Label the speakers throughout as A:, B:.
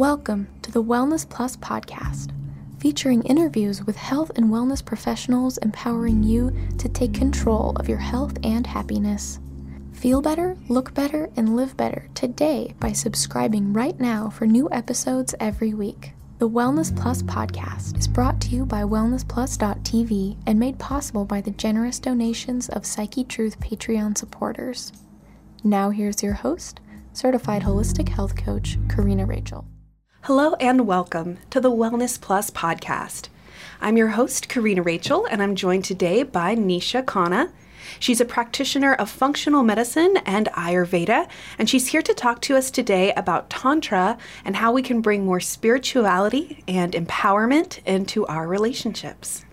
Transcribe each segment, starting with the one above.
A: Welcome to the Wellness Plus podcast, featuring interviews with health and wellness professionals empowering you to take control of your health and happiness. Feel better, look better, and live better today by subscribing right now for new episodes every week. The Wellness Plus podcast is brought to you by WellnessPlus.tv and made possible by the generous donations of Psyche Truth Patreon supporters. Now, here's your host, certified holistic health coach, Karina Rachel.
B: Hello and welcome to the Wellness Plus podcast. I'm your host, Karina Rachel, and I'm joined today by Nisha Khanna. She's a practitioner of functional medicine and Ayurveda, and she's here to talk to us today about Tantra and how we can bring more spirituality and empowerment into our relationships.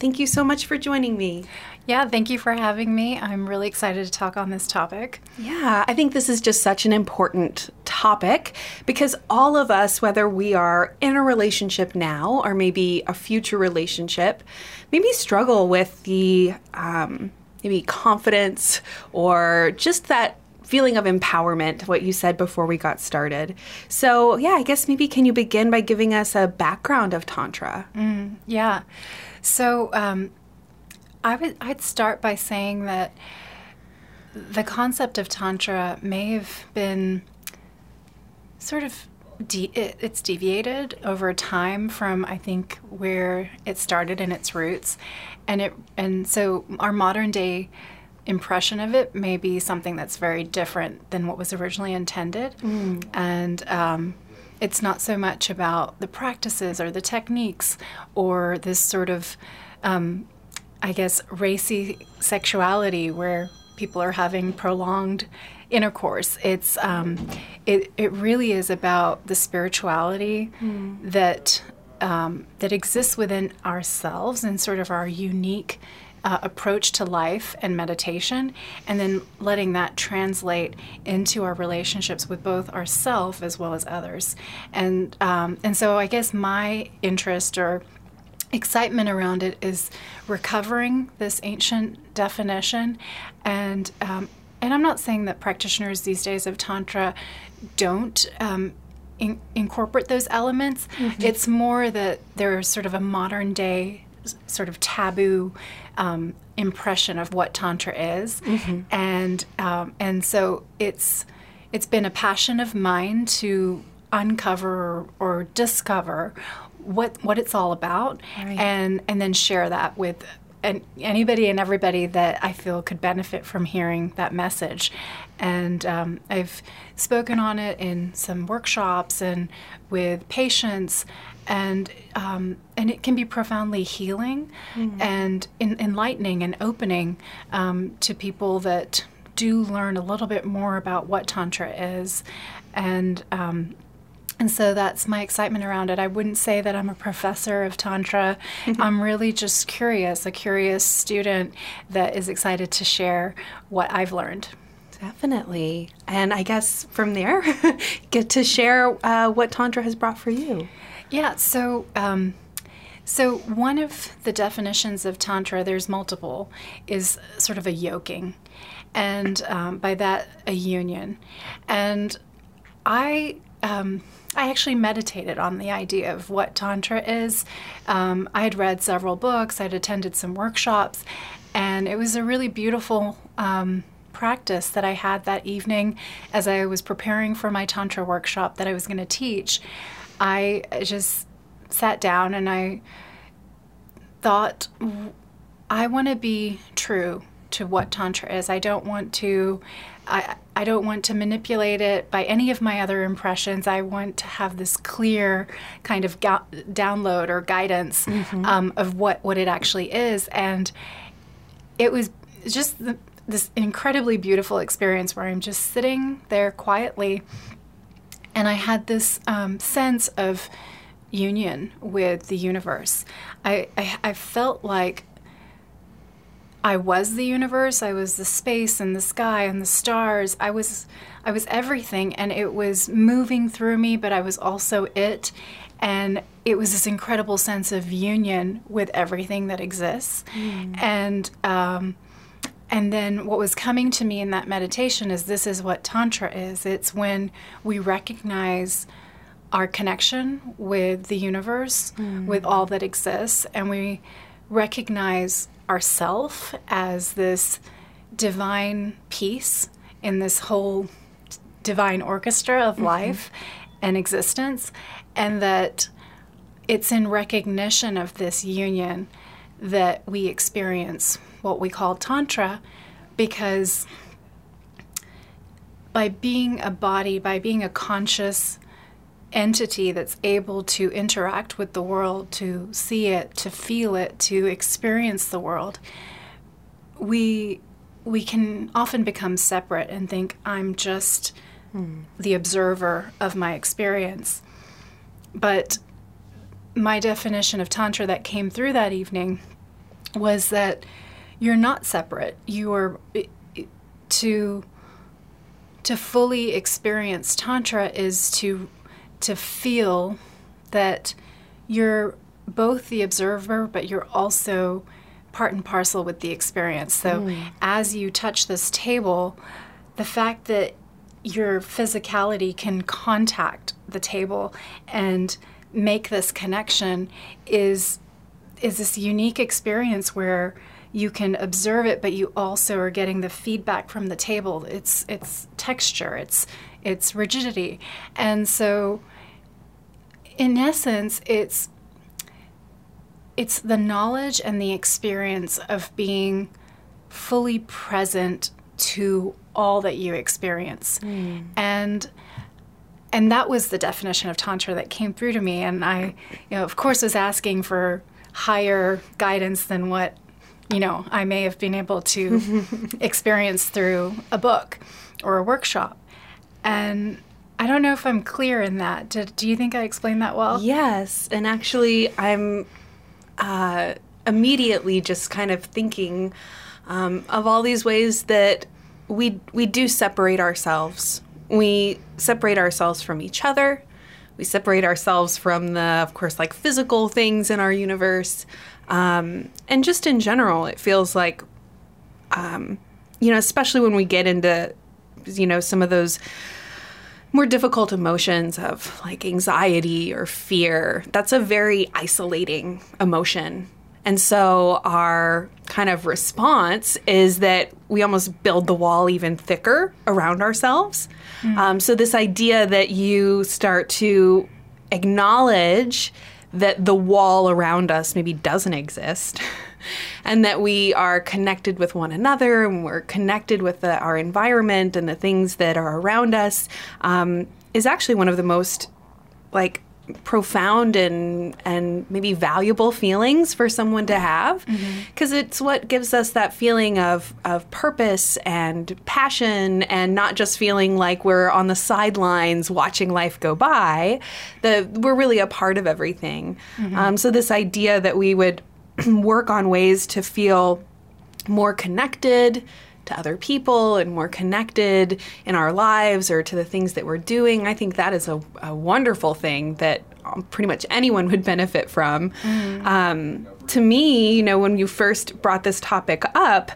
B: Thank you so much for joining me.
C: Yeah, thank you for having me. I'm really excited to talk on this topic.
B: Yeah, I think this is just such an important topic because all of us, whether we are in a relationship now or maybe a future relationship, maybe struggle with the um, maybe confidence or just that feeling of empowerment, what you said before we got started. So, yeah, I guess maybe can you begin by giving us a background of Tantra?
C: Mm, yeah. So, um, I would I'd start by saying that the concept of tantra may have been sort of de- it, it's deviated over time from I think where it started in its roots, and it and so our modern day impression of it may be something that's very different than what was originally intended, mm. and. Um, it's not so much about the practices or the techniques or this sort of um, I guess, racy sexuality where people are having prolonged intercourse. It's um, it it really is about the spirituality mm. that um, that exists within ourselves and sort of our unique. Uh, approach to life and meditation, and then letting that translate into our relationships with both ourself as well as others, and um, and so I guess my interest or excitement around it is recovering this ancient definition and um, and I'm not saying that practitioners these days of tantra don't um, in, incorporate those elements. Mm-hmm. It's more that there's sort of a modern day sort of taboo um, impression of what tantra is, mm-hmm. and um, and so it's it's been a passion of mine to uncover or, or discover what what it's all about, right. and and then share that with and anybody and everybody that I feel could benefit from hearing that message. And um, I've spoken on it in some workshops and with patients, and um, and it can be profoundly healing mm-hmm. and in, enlightening and opening um, to people that do learn a little bit more about what tantra is, and um, and so that's my excitement around it. I wouldn't say that I'm a professor of Tantra. Mm-hmm. I'm really just curious, a curious student that is excited to share what I've learned.
B: Definitely. And I guess from there, get to share uh, what Tantra has brought for you.
C: Yeah, so. Um, so, one of the definitions of Tantra, there's multiple, is sort of a yoking. And um, by that, a union. And I um, I actually meditated on the idea of what Tantra is. Um, I had read several books, I'd attended some workshops, and it was a really beautiful um, practice that I had that evening as I was preparing for my Tantra workshop that I was going to teach. I just sat down and I thought, I want to be true to what Tantra is. I don't want to. I, I don't want to manipulate it by any of my other impressions. I want to have this clear kind of ga- download or guidance mm-hmm. um, of what, what it actually is. And it was just the, this incredibly beautiful experience where I'm just sitting there quietly and I had this um, sense of union with the universe. I, I, I felt like I was the universe, I was the space and the sky and the stars. I was I was everything and it was moving through me, but I was also it. And it was this incredible sense of union with everything that exists. Mm. And um, and then what was coming to me in that meditation is this is what Tantra is. It's when we recognize our connection with the universe, with all that exists, and we recognize ourself as this divine piece in this whole divine orchestra of mm-hmm. life and existence, and that it's in recognition of this union that we experience what we call Tantra because by being a body, by being a conscious entity that's able to interact with the world, to see it, to feel it, to experience the world, we we can often become separate and think I'm just hmm. the observer of my experience. But my definition of tantra that came through that evening was that you're not separate. You are to to fully experience tantra is to to feel that you're both the observer but you're also part and parcel with the experience. So mm. as you touch this table, the fact that your physicality can contact the table and make this connection is is this unique experience where you can observe it but you also are getting the feedback from the table. It's it's texture. It's it's rigidity. And so in essence it's it's the knowledge and the experience of being fully present to all that you experience. Hmm. And and that was the definition of tantra that came through to me. And i you know of course was asking for higher guidance than what you know i may have been able to experience through a book or a workshop and i don't know if i'm clear in that Did, do you think i explained that well
B: Yes, and actually, I'm uh, immediately just kind of thinking um, of all these ways that we we do separate ourselves. We separate ourselves from each other. We separate ourselves from the, of course, like physical things in our universe, um, and just in general, it feels like, um, you know, especially when we get into, you know, some of those more difficult emotions of like anxiety or fear, that's a very isolating emotion. And so our kind of response is that we almost build the wall even thicker around ourselves. Um, so, this idea that you start to acknowledge that the wall around us maybe doesn't exist. And that we are connected with one another and we're connected with the, our environment and the things that are around us um, is actually one of the most like profound and and maybe valuable feelings for someone to have. Because it's what gives us that feeling of of purpose and passion and not just feeling like we're on the sidelines watching life go by that we're really a part of everything. Um, so this idea that we would work on ways to feel more connected to other people and more connected in our lives or to the things that we're doing. I think that is a, a wonderful thing that um, pretty much anyone would benefit from. Um, to me, you know, when you first brought this topic up,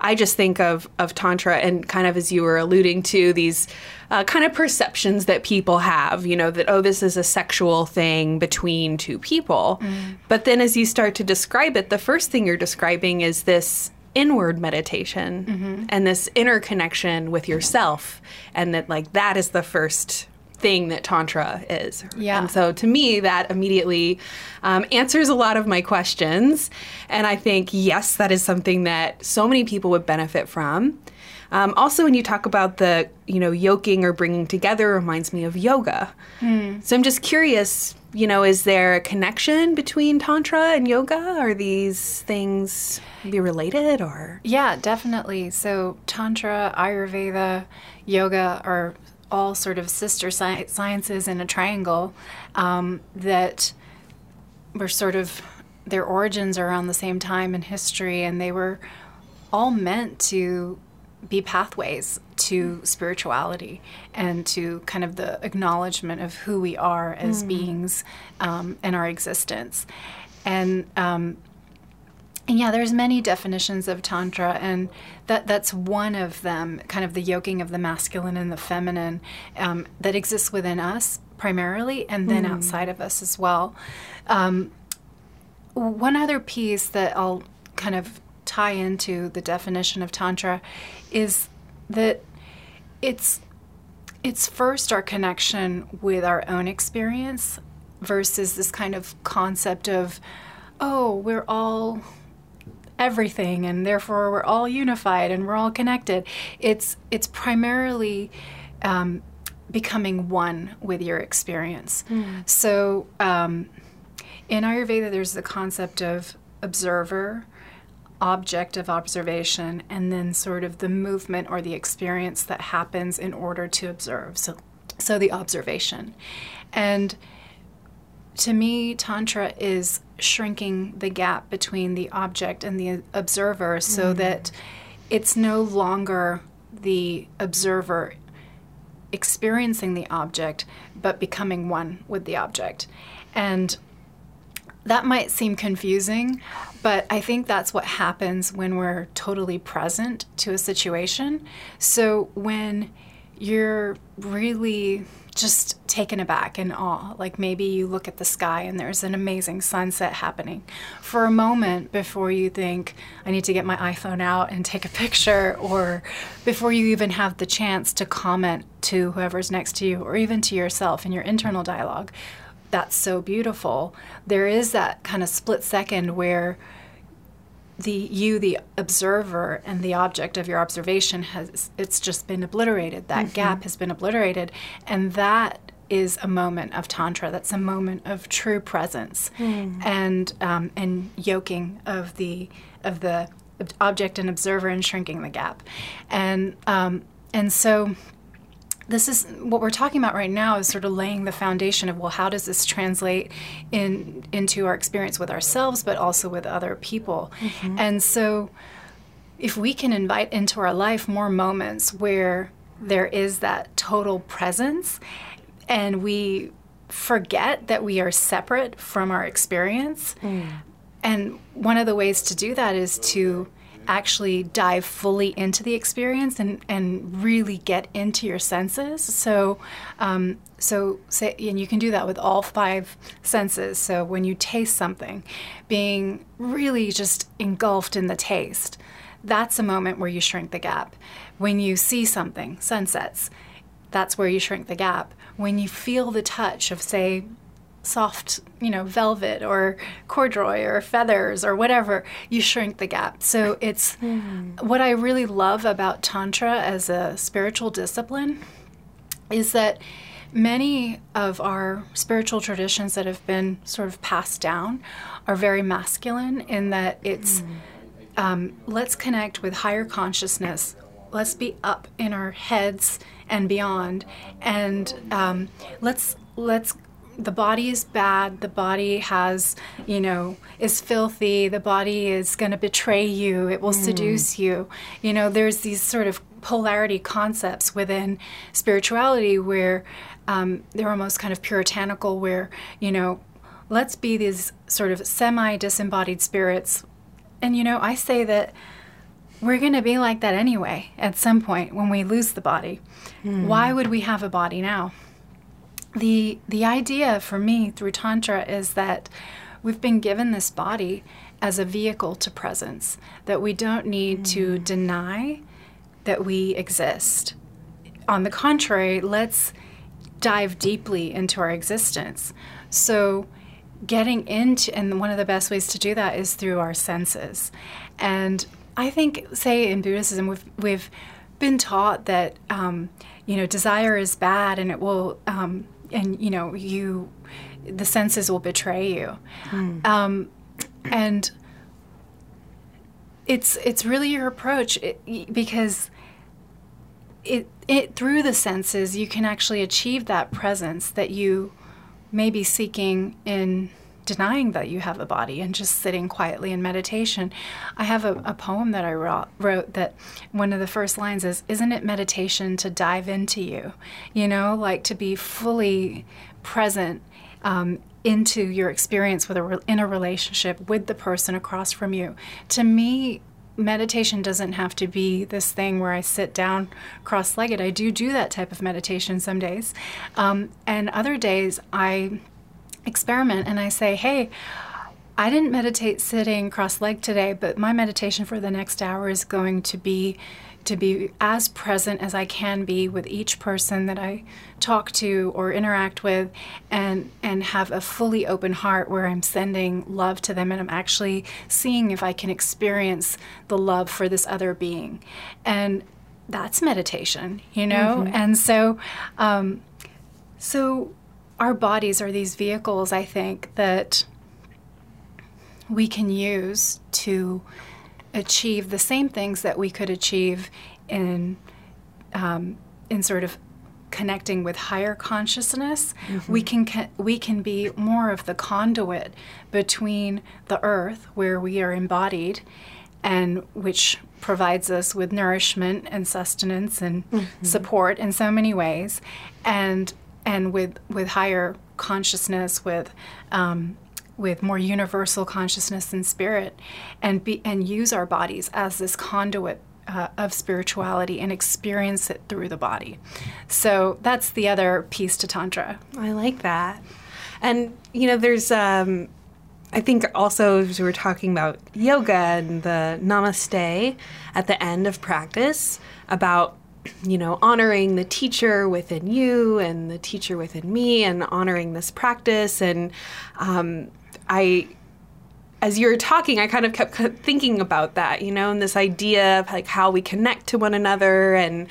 B: I just think of, of Tantra and kind of as you were alluding to, these uh, kind of perceptions that people have, you know, that, oh, this is a sexual thing between two people. But then as you start to describe it, the first thing you're describing is this inward meditation and this inner connection with yourself. And that, like, that is the first thing that Tantra is.
C: Yeah.
B: And so to me, that immediately um, answers a lot of my questions. And I think, yes, that is something that so many people would benefit from. Um, also, when you talk about the, you know, yoking or bringing together, reminds me of yoga. So I'm just curious, you know, is there a connection between tantra and yoga? Are these things maybe related or?
C: Yeah, definitely. So, Tantra, Ayurveda, yoga are all sort of sister sci- sciences in a triangle um, that were sort of their origins are around the same time in history, and they were all meant to be pathways to spirituality and to kind of the acknowledgement of who we are as beings um, and our existence. And um, and yeah, there's many definitions of tantra, and that that's one of them. Kind of the yoking of the masculine and the feminine um, that exists within us primarily, and then mm. outside of us as well. Um, one other piece that I'll kind of tie into the definition of tantra is that it's it's first our connection with our own experience versus this kind of concept of oh we're all everything and therefore we're all unified and we're all connected. It's it's primarily um, becoming one with your experience. Mm. So um, in Ayurveda, there's the concept of observer, object of observation, and then sort of the movement or the experience that happens in order to observe. So, so the observation, and to me, Tantra is shrinking the gap between the object and the observer so mm. that it's no longer the observer experiencing the object, but becoming one with the object. And that might seem confusing, but I think that's what happens when we're totally present to a situation. So when you're really just taken aback in awe. Like maybe you look at the sky and there's an amazing sunset happening for a moment before you think, I need to get my iPhone out and take a picture, or before you even have the chance to comment to whoever's next to you, or even to yourself in your internal dialogue. That's so beautiful. There is that kind of split second where the you the observer and the object of your observation has it's just been obliterated that mm-hmm. gap has been obliterated and that is a moment of tantra that's a moment of true presence mm. and um, and yoking of the of the object and observer and shrinking the gap and um, and so this is what we're talking about right now is sort of laying the foundation of well how does this translate in into our experience with ourselves but also with other people mm-hmm. and so if we can invite into our life more moments where there is that total presence and we forget that we are separate from our experience mm. and one of the ways to do that is to actually dive fully into the experience and, and really get into your senses. So, um, so say, and you can do that with all five senses. So when you taste something, being really just engulfed in the taste, that's a moment where you shrink the gap. When you see something, sunsets, that's where you shrink the gap. When you feel the touch of, say, soft, you know, velvet or corduroy or feathers or whatever, you shrink the gap. So it's mm. what I really love about Tantra as a spiritual discipline is that many of our spiritual traditions that have been sort of passed down are very masculine in that it's mm. um, let's connect with higher consciousness. Let's be up in our heads and beyond, and um, let's let's the body is bad the body has you know is filthy the body is going to betray you it will mm. seduce you you know there's these sort of polarity concepts within spirituality where um, they're almost kind of puritanical where you know let's be these sort of semi disembodied spirits and you know i say that we're going to be like that anyway at some point when we lose the body mm. why would we have a body now the the idea for me through tantra is that we've been given this body as a vehicle to presence that we don't need mm. to deny that we exist. On the contrary let's dive deeply into our existence. So getting into and one of the best ways to do that is through our senses. And i think say in buddhism we've we've been taught that um, you know desire is bad and it will um, and you know you the senses will betray you mm. um, and it's it's really your approach it, because it it through the senses you can actually achieve that presence that you may be seeking in denying that you have a body and just sitting quietly in meditation. I have a, a poem that I wrote, wrote, that one of the first lines is, Isn't it meditation to dive into you? You know, like to be fully present um, into your experience with a in a relationship with the person across from you. To me, meditation doesn't have to be this thing where I sit down cross legged. I do do that type of meditation some days. Um, and other days I experiment and I say, hey, I didn't meditate sitting cross legged today, but my meditation for the next hour is going to be to be as present as I can be with each person that I talk to or interact with and and have a fully open heart where I'm sending love to them and I'm actually seeing if I can experience the love for this other being. And that's meditation, you know? Mm-hmm. And so um, so our bodies are these vehicles, I think, that we can use to achieve the same things that we could achieve in um, in sort of connecting with higher consciousness mm-hmm. we can we can be more of the conduit between the earth where we are embodied and which provides us with nourishment and sustenance and mm-hmm. support in so many ways and and with with higher consciousness with um, with more universal consciousness and spirit and be and use our bodies as this conduit uh, of spirituality and experience it through the body. So that's the other piece to tantra.
B: I like that. And you know there's um I think also as we were talking about yoga and the namaste at the end of practice about you know, honoring the teacher within you and the teacher within me and honoring this practice. And um, I as you were talking, I kind of kept thinking about that, you know, and this idea of like how we connect to one another, and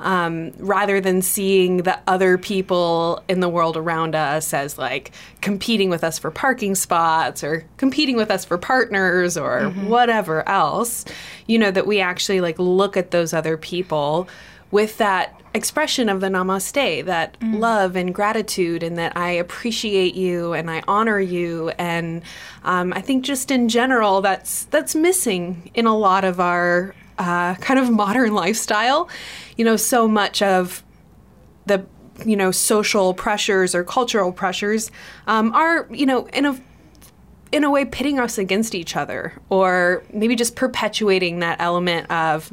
B: um, rather than seeing the other people in the world around us as like competing with us for parking spots or competing with us for partners or mm-hmm. whatever else, you know, that we actually like look at those other people with that expression of the namaste, that mm. love and gratitude, and that I appreciate you and I honor you. And um, I think just in general, that's that's missing in a lot of our uh, kind of modern lifestyle. You know, so much of the you know social pressures or cultural pressures um, are you know in a in a way pitting us against each other or maybe just perpetuating that element of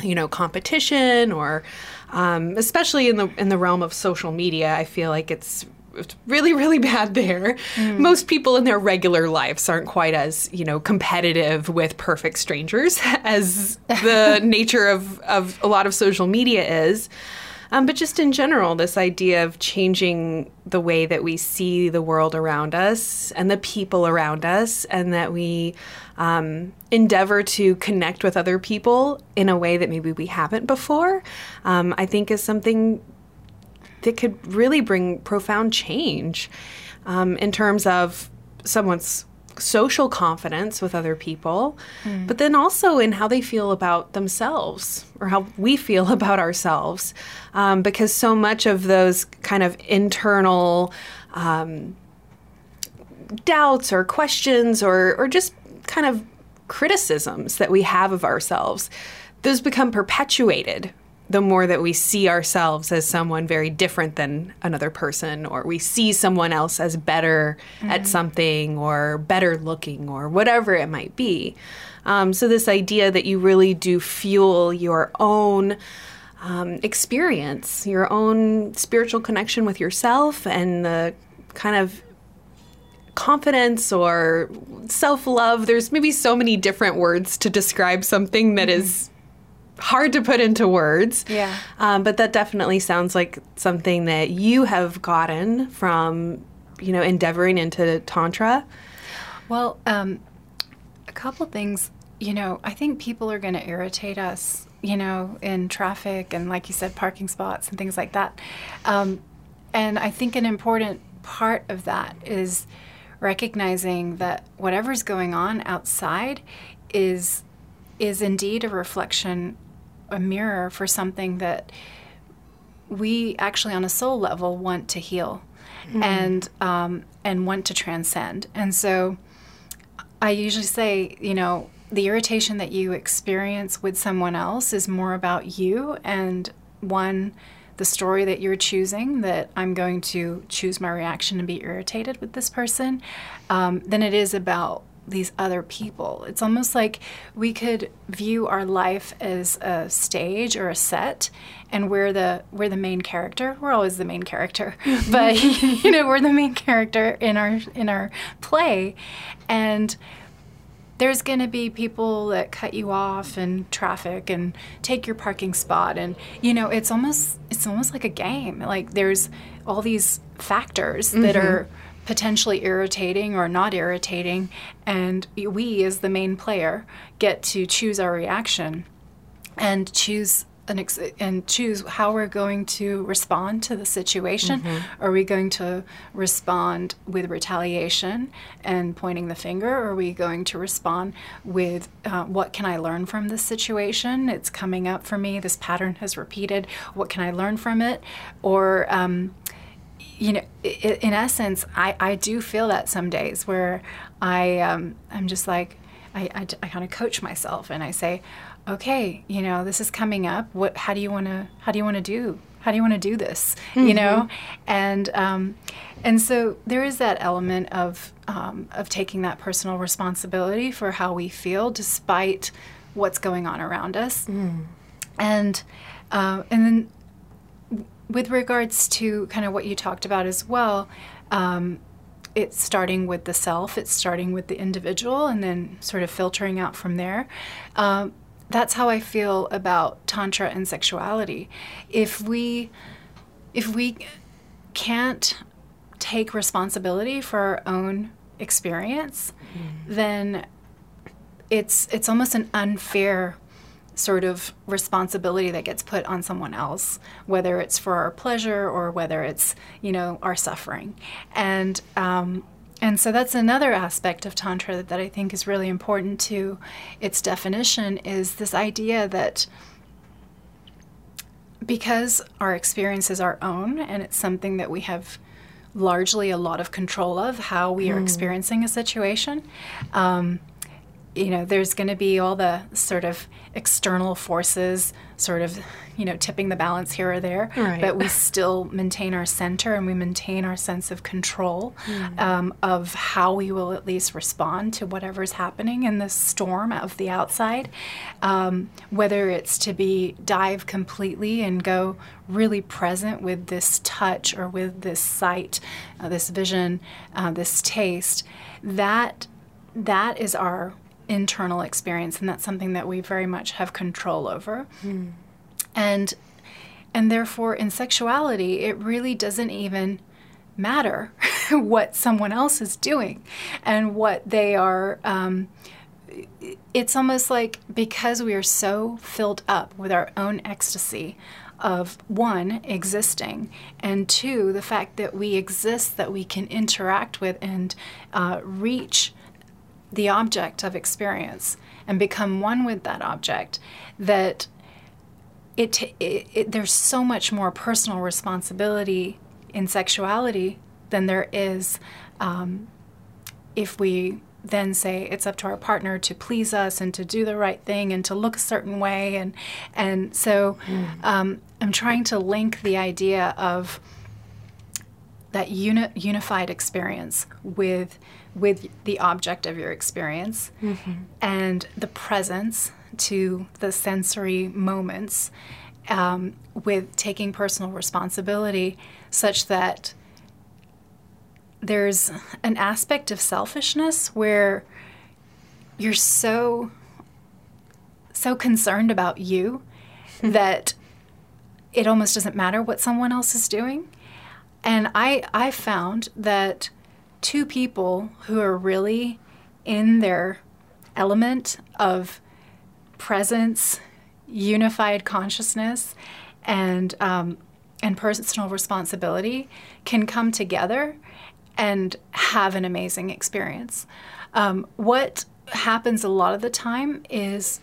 B: you know competition or um, especially in the in the realm of social media i feel like it's it's really really bad there mm. most people in their regular lives aren't quite as you know competitive with perfect strangers as the nature of, of a lot of social media is um, but just in general, this idea of changing the way that we see the world around us and the people around us, and that we um, endeavor to connect with other people in a way that maybe we haven't before, um, I think is something that could really bring profound change um, in terms of someone's social confidence with other people, mm. but then also in how they feel about themselves or how we feel about ourselves. Um, because so much of those kind of internal um, doubts or questions or, or just kind of criticisms that we have of ourselves, those become perpetuated the more that we see ourselves as someone very different than another person, or we see someone else as better mm-hmm. at something, or better looking, or whatever it might be. Um, so, this idea that you really do fuel your own um, experience, your own spiritual connection with yourself, and the kind of confidence or self love. There's maybe so many different words to describe something that mm-hmm. is hard to put into words.
C: Yeah.
B: Um, but that definitely sounds like something that you have gotten from, you know, endeavoring into Tantra.
C: Well, um, a couple things. You know, I think people are going to irritate us, you know, in traffic and, like you said, parking spots and things like that. Um, and I think an important part of that is recognizing that whatever's going on outside is is indeed a reflection a mirror for something that we actually on a soul level want to heal mm. and um, and want to transcend and so i usually say you know the irritation that you experience with someone else is more about you and one the story that you're choosing, that I'm going to choose my reaction and be irritated with this person, um, than it is about these other people. It's almost like we could view our life as a stage or a set and we're the we're the main character. We're always the main character. but you know, we're the main character in our in our play and there's going to be people that cut you off and traffic and take your parking spot and you know it's almost it's almost like a game like there's all these factors mm-hmm. that are potentially irritating or not irritating, and we, as the main player, get to choose our reaction and choose an ex- and choose how we're going to respond to the situation. Mm-hmm. Are we going to respond with retaliation and pointing the finger? Or are we going to respond with uh, what can I learn from this situation? It's coming up for me. This pattern has repeated. What can I learn from it? Or um, you know, in essence, I, I do feel that some days where I um, I'm just like I, I, I kind of coach myself and I say, okay, you know, this is coming up. What? How do you want to? How do you want to do? How do you want to do this? Mm-hmm. You know, and um, and so there is that element of um, of taking that personal responsibility for how we feel, despite what's going on around us, mm. and uh, and then with regards to kind of what you talked about as well, um, it's starting with the self, it's starting with the individual, and then sort of filtering out from there. Um, that's how I feel about tantra and sexuality. If we, if we can't take responsibility for our own experience, mm. then it's it's almost an unfair sort of responsibility that gets put on someone else, whether it's for our pleasure or whether it's, you know, our suffering. And, um, and so that's another aspect of Tantra that, that I think is really important to its definition is this idea that because our experience is our own and it's something that we have largely a lot of control of how we are mm. experiencing a situation. Um, you know, there's going to be all the sort of external forces sort of, you know, tipping the balance here or there, right. but we still maintain our center and we maintain our sense of control mm. um, of how we will at least respond to whatever's happening in the storm of the outside. Um, whether it's to be dive completely and go really present with this touch or with this sight, uh, this vision, uh, this taste, that that is our internal experience, and that's something that we very much have control over. Mm. And and therefore, in sexuality, it really doesn't even matter what someone else is doing and what they are. Um, it's almost like because we are so filled up with our own ecstasy of one, existing, and two, the fact that we exist, that we can interact with and uh, reach the object of experience and become one with that object that it, it, it, there's so much more personal responsibility in sexuality than there is um, if we then say it's up to our partner to please us and to do the right thing and to look a certain way and and so mm. um, I'm trying to link the idea of that uni- unified experience with with the object of your experience mm-hmm. and the presence to the sensory moments um, with taking personal responsibility such that there's an aspect of selfishness where you're so so concerned about you that it almost doesn't matter what someone else is doing and i i found that two people who are really in their element of presence, unified consciousness, and um, and personal responsibility can come together and have an amazing experience. Um, what happens a lot of the time is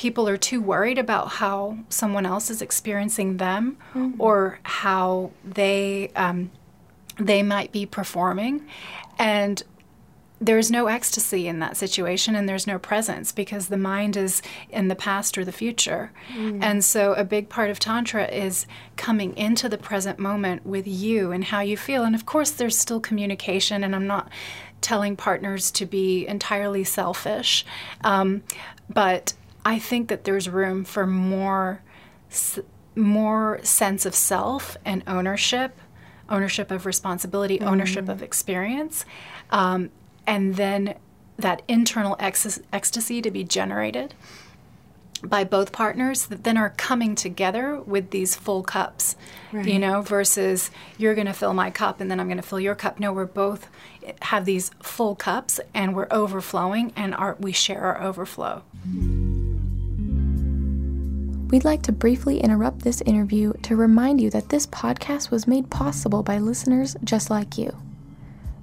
C: people are too worried about how someone else is experiencing them mm-hmm. or how they um, they might be performing and there's no ecstasy in that situation and there's no presence because the mind is in the past or the future. Mm. And so a big part of Tantra is coming into the present moment with you and how you feel. And of course, there's still communication, and I'm not telling partners to be entirely selfish. Um, but I think that there's room for more, more sense of self and ownership, ownership of responsibility, mm. ownership of experience. Um, and then that internal ex- ecstasy to be generated by both partners that then are coming together with these full cups, right. you know, versus you're going to fill my cup and then I'm going to fill your cup. No, we're both have these full cups and we're overflowing and our, we share our overflow.
A: We'd like to briefly interrupt this interview to remind you that this podcast was made possible by listeners just like you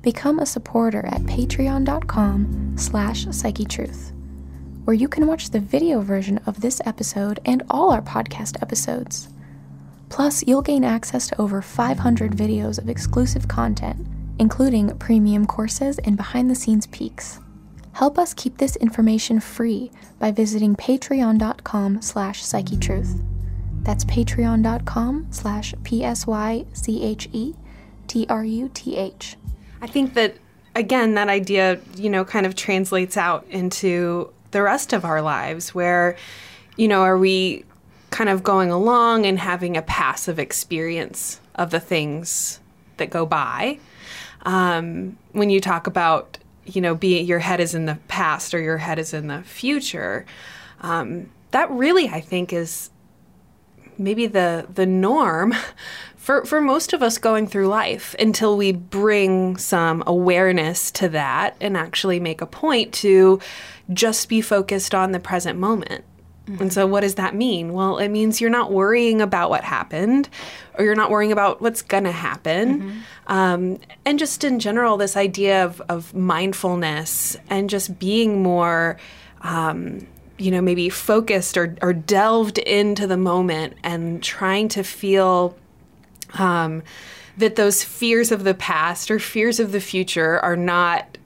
A: become a supporter at patreon.com slash psychetruth, where you can watch the video version of this episode and all our podcast episodes. Plus, you'll gain access to over 500 videos of exclusive content, including premium courses and behind-the-scenes peeks. Help us keep this information free by visiting patreon.com slash psychetruth. That's patreon.com slash P-S-Y-C-H-E-T-R-U-T-H.
B: I think that again that idea, you know, kind of translates out into the rest of our lives where you know, are we kind of going along and having a passive experience of the things that go by? Um, when you talk about, you know, being your head is in the past or your head is in the future, um, that really, I think, is maybe the the norm for, for most of us going through life until we bring some awareness to that and actually make a point to just be focused on the present moment. Mm-hmm. And so, what does that mean? Well, it means you're not worrying about what happened or you're not worrying about what's going to happen. Mm-hmm. Um, and just in general, this idea of, of mindfulness and just being more. Um, you know, maybe focused or, or delved into the moment and trying to feel um, that those fears of the past or fears of the future are not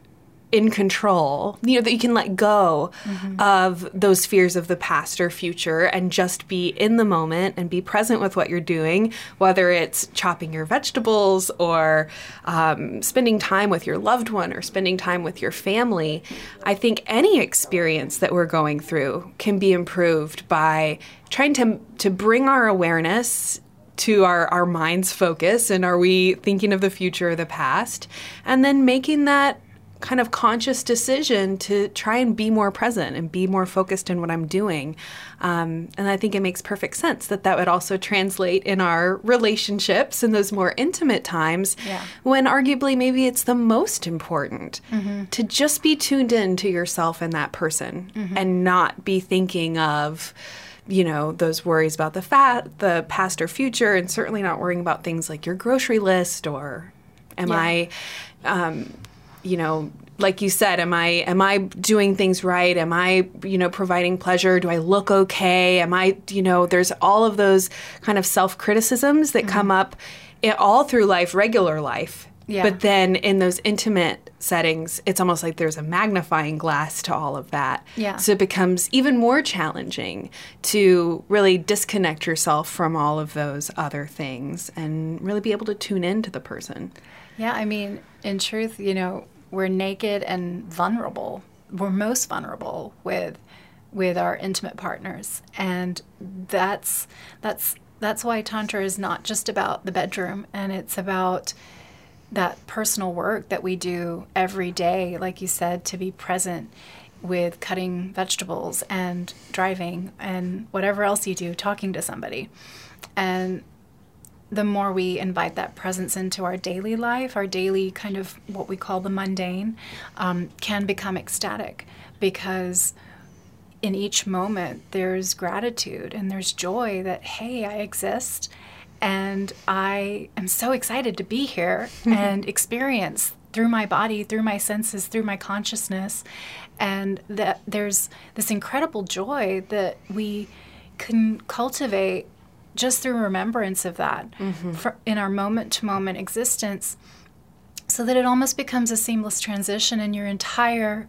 B: in control, you know, that you can let go mm-hmm. of those fears of the past or future and just be in the moment and be present with what you're doing, whether it's chopping your vegetables or um, spending time with your loved one or spending time with your family. I think any experience that we're going through can be improved by trying to, to bring our awareness to our, our mind's focus and are we thinking of the future or the past? And then making that kind of conscious decision to try and be more present and be more focused in what I'm doing. Um, and I think it makes perfect sense that that would also translate in our relationships in those more intimate times yeah. when arguably maybe it's the most important mm-hmm. to just be tuned in to yourself and that person mm-hmm. and not be thinking of you know those worries about the fat the past or future and certainly not worrying about things like your grocery list or am yeah. i um, you know like you said am i am i doing things right am i you know providing pleasure do i look okay am i you know there's all of those kind of self criticisms that mm-hmm. come up all through life regular life yeah. But then in those intimate settings, it's almost like there's a magnifying glass to all of that.
C: Yeah.
B: So it becomes even more challenging to really disconnect yourself from all of those other things and really be able to tune in to the person.
C: Yeah, I mean, in truth, you know, we're naked and vulnerable. We're most vulnerable with with our intimate partners. And that's that's that's why tantra is not just about the bedroom and it's about that personal work that we do every day, like you said, to be present with cutting vegetables and driving and whatever else you do, talking to somebody. And the more we invite that presence into our daily life, our daily kind of what we call the mundane, um, can become ecstatic because in each moment there's gratitude and there's joy that, hey, I exist and I am so excited to be here and experience through my body, through my senses, through my consciousness. And that there's this incredible joy that we can cultivate just through remembrance of that mm-hmm. in our moment to moment existence so that it almost becomes a seamless transition and your entire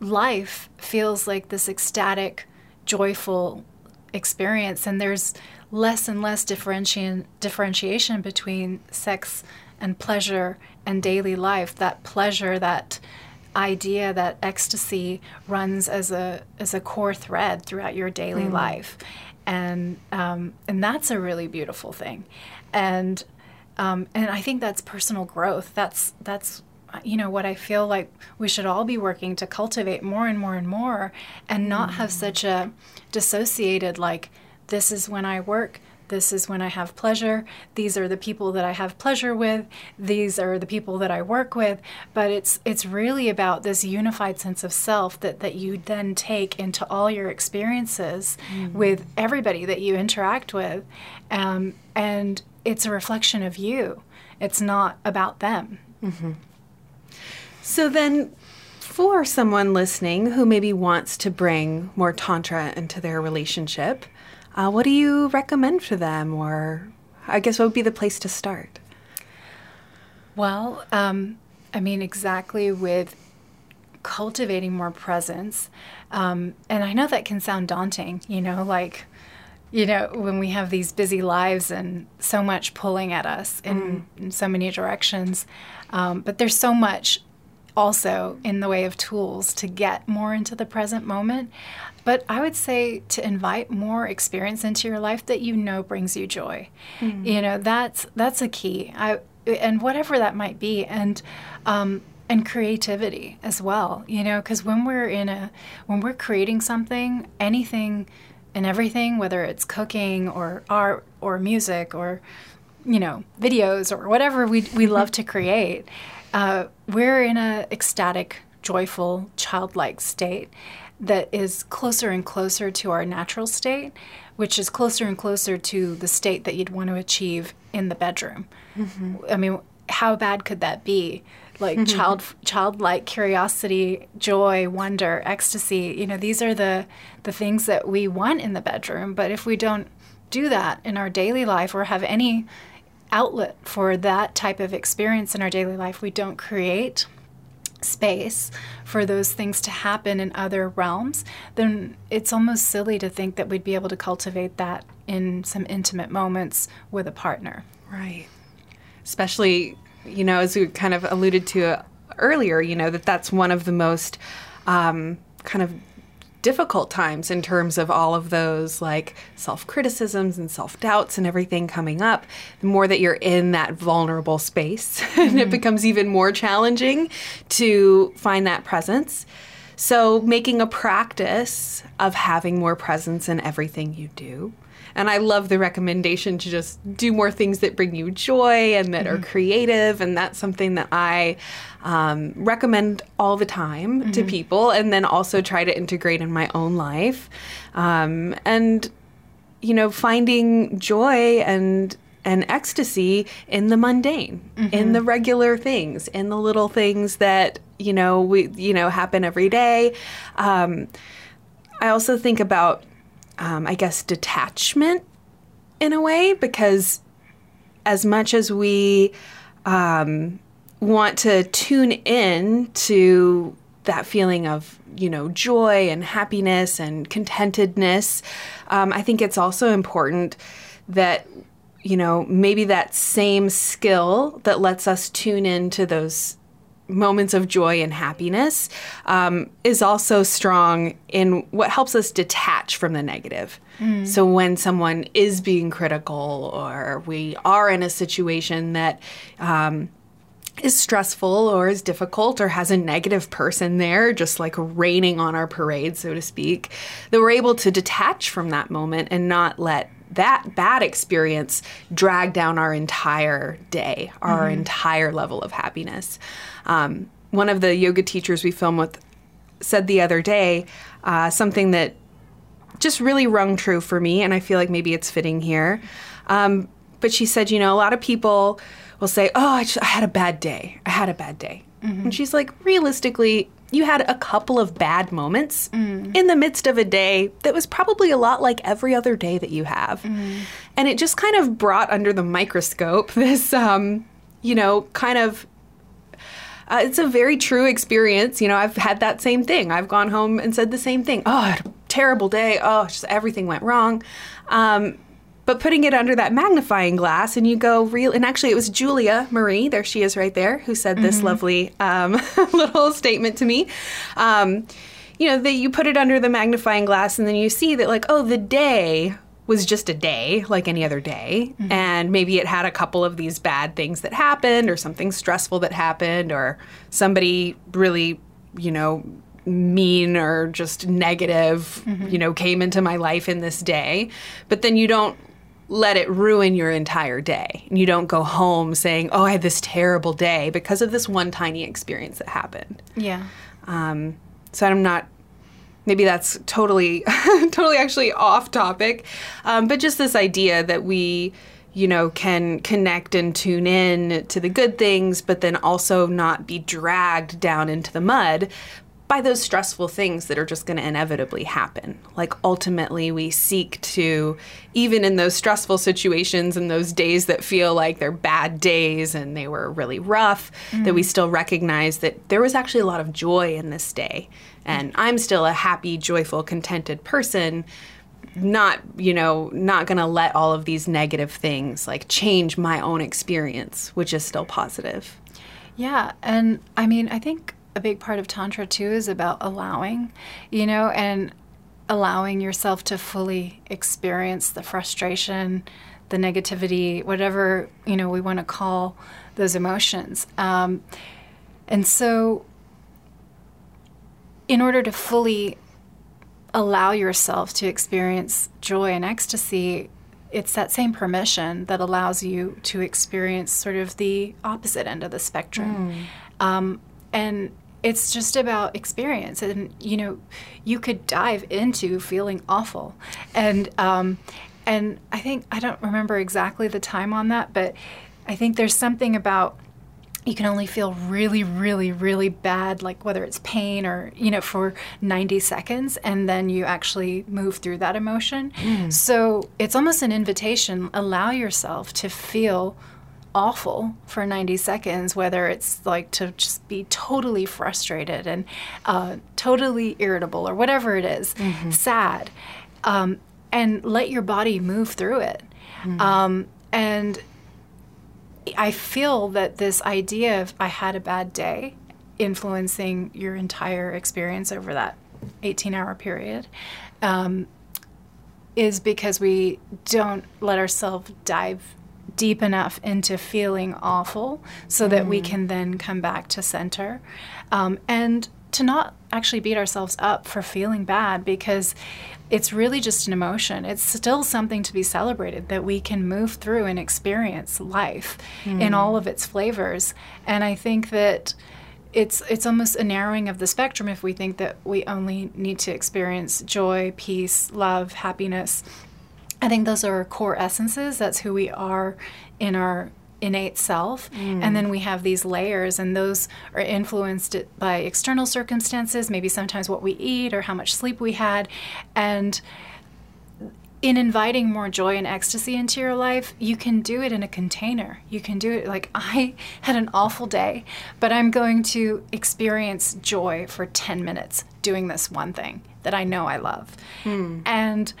C: life feels like this ecstatic, joyful experience. And there's less and less differentiation, differentiation between sex and pleasure and daily life. That pleasure, that idea, that ecstasy runs as a as a core thread throughout your daily mm. life, and um, and that's a really beautiful thing, and um, and I think that's personal growth. That's that's you know what I feel like we should all be working to cultivate more and more and more, and not mm. have such a dissociated like this is when I work, this is when I have pleasure. These are the people that I have pleasure with. These are the people that I work with. But it's it's really about this unified sense of self that that you then take into all your experiences mm-hmm. with everybody that you interact with, um, and it's a reflection of you. It's not about them.
B: Mm-hmm. So then, for someone listening who maybe wants to bring more tantra into their relationship uh, what do you recommend for them, or I guess what would be the place to start?
C: Well, um, I mean, exactly with cultivating more presence. Um, and I know that can sound daunting, you know, like, you know, when we have these busy lives and so much pulling at us in, mm. in so many directions. Um, but there's so much also in the way of tools to get more into the present moment. But I would say to invite more experience into your life that you know brings you joy. Mm-hmm. You know, that's that's a key. I and whatever that might be and um, and creativity as well, you know, because when we're in a when we're creating something, anything and everything, whether it's cooking or art or music or you know videos or whatever we we love to create, uh, we're in a ecstatic, joyful, childlike state, that is closer and closer to our natural state, which is closer and closer to the state that you'd want to achieve in the bedroom. Mm-hmm. I mean, how bad could that be? Like mm-hmm. child childlike curiosity, joy, wonder, ecstasy, you know, these are the the things that we want in the bedroom, but if we don't do that in our daily life or have any outlet for that type of experience in our daily life, we don't create space for those things to happen in other realms, then it's almost silly to think that we'd be able to cultivate that in some intimate moments with a partner.
B: Right. Especially, you know, as we kind of alluded to earlier, you know, that that's one of the most um, kind of difficult times in terms of all of those like self criticisms and self doubts and everything coming up, the more that you're in that vulnerable space, mm-hmm. and it mm-hmm. becomes even more challenging to find that presence. So, making a practice of having more presence in everything you do. And I love the recommendation to just do more things that bring you joy and that mm-hmm. are creative. And that's something that I um, recommend all the time mm-hmm. to people, and then also try to integrate in my own life. Um, and, you know, finding joy and and ecstasy in the mundane, mm-hmm. in the regular things, in the little things that you know we you know happen every day. Um, I also think about, um, I guess, detachment in a way because as much as we um, want to tune in to that feeling of you know joy and happiness and contentedness um, i think it's also important that you know maybe that same skill that lets us tune into those moments of joy and happiness um, is also strong in what helps us detach from the negative. Mm. So when someone is being critical or we are in a situation that um, is stressful or is difficult or has a negative person there, just like raining on our parade, so to speak, that we're able to detach from that moment and not let that bad experience drag down our entire day, our mm-hmm. entire level of happiness. Um, one of the yoga teachers we film with said the other day uh, something that just really rung true for me, and I feel like maybe it's fitting here. Um, but she said, you know, a lot of people will say, "Oh, I, just, I had a bad day. I had a bad day," mm-hmm. and she's like, realistically, you had a couple of bad moments mm. in the midst of a day that was probably a lot like every other day that you have. Mm. And it just kind of brought under the microscope this, um, you know, kind of uh, it's a very true experience. You know, I've had that same thing. I've gone home and said the same thing. Oh, terrible day. Oh, just everything went wrong. Um, but putting it under that magnifying glass and you go real and actually it was julia marie there she is right there who said this
C: Mm-hmm.
B: lovely um, little statement to me um, you know that you put it under the magnifying glass and then you see that like oh the day was just a day like any other day
C: Mm-hmm.
B: and maybe it had a couple of these bad things that happened or something stressful that happened or somebody really you know mean or just negative
C: Mm-hmm.
B: you know came into my life in this day but then you don't let it ruin your entire day and you don't go home saying oh i had this terrible day because of this one tiny experience that happened
C: Yeah.
B: um, so I'm not. Maybe that's totally, totally actually off topic, um, but just this idea that we, you know, can connect and tune in to the good things, but then also not be dragged down into the mud by those stressful things that are just going to inevitably happen. Like ultimately, we seek to, even in those stressful situations and those days that feel like they're bad days and they were really rough, that we mm. still recognize that there was actually a lot of joy in this day. And I'm still a happy, joyful, contented person. Not, you know, not going to let all of these negative things like change my own experience, which is still positive.
C: Yeah, and I mean, I think a big part of Tantra too is about allowing, you know, and allowing yourself to fully experience the frustration, the negativity, whatever, you know, we want to call those emotions. Um, and so, in order to fully allow yourself to experience joy and ecstasy, it's that same permission that allows you to experience sort of the opposite end of the spectrum. Um, and it's just about experience. And, you know, you could dive into feeling awful. And, um, and I think, I don't remember exactly the time on that, but I think there's something about you can only feel really, really, really bad, like whether it's pain or, you know, for 90 seconds, and then you actually move through that emotion. So it's almost an invitation. Allow yourself to feel awful for 90 seconds, whether it's like to just be totally frustrated and uh, totally irritable or whatever it is, sad, um, and let your body move through it. Um, and I feel that this idea of I had a bad day influencing your entire experience over that 18 hour period um, is because we don't let ourselves dive deep enough into feeling awful so that we can then come back to center um, and to not actually beat ourselves up for feeling bad because it's really just an emotion. It's still something to be celebrated that we can move through and experience life in all of its flavors. And I think that it's it's almost a narrowing of the spectrum if we think that we only need to experience joy, peace, love, happiness. I think those are our core essences. That's who we are in our innate self. And mm. then we have these layers, and those are influenced by external circumstances, maybe sometimes what we eat or how much sleep we had. And in inviting more joy and ecstasy into your life, you can do it in a container. You can do it like, I had an awful day, but I'm going to experience joy for 10 minutes doing this one thing that I know I love. Hmm. And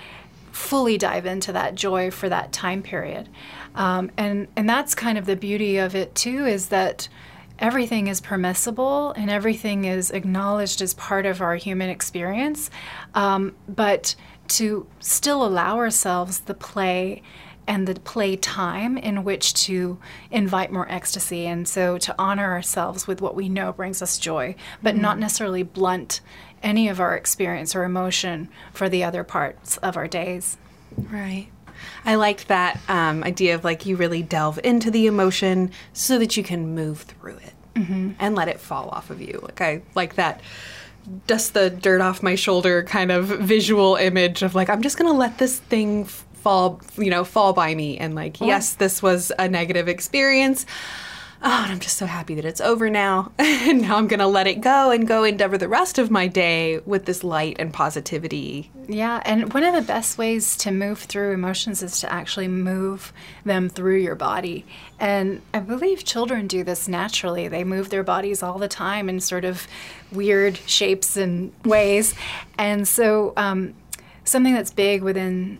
C: fully dive into that joy for that time period. Um, and, and that's kind of the beauty of it, too, is that everything is permissible and everything is acknowledged as part of our human experience. Um, but to still allow ourselves the play and the play time in which to invite more ecstasy and so to honor ourselves with what we know brings us joy but not necessarily blunt any of our experience or emotion for the other parts of our days
B: Right. I liked that um, idea of like you really delve into the emotion so that you can move through it and let it fall off of you. Like I like that dust the dirt off my shoulder kind of visual image of like I'm just gonna let this thing fall, you know, fall by me and like yes, this was a negative experience. Oh, and I'm just so happy that it's over now. and now I'm going to let it go and go endeavor the rest of my day with this light and positivity.
C: Yeah, and one of the best ways to move through emotions is to actually move them through your body. And I believe children do this naturally. They move their bodies all the time in sort of weird shapes and ways. And so, um, something that's big within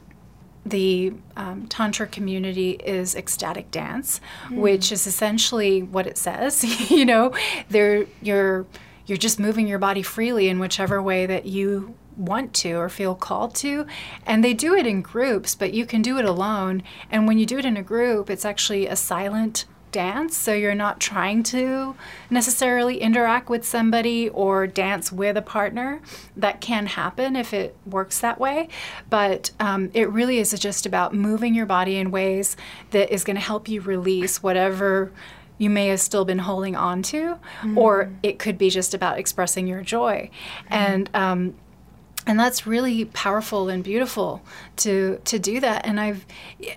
C: the um, tantra community is ecstatic dance, mm. which is essentially what it says. you know, there you're you're just moving your body freely in whichever way that you want to or feel called to. And they do it in groups, but you can do it alone. And when you do it in a group, it's actually a silent dance, so you're not trying to necessarily interact with somebody or dance with a partner. That can happen if it works that way, but um, it really is just about moving your body in ways that is going to help you release whatever you may have still been holding on to, mm. or it could be just about expressing your joy. Mm. And um, and that's really powerful and beautiful to to do that and i've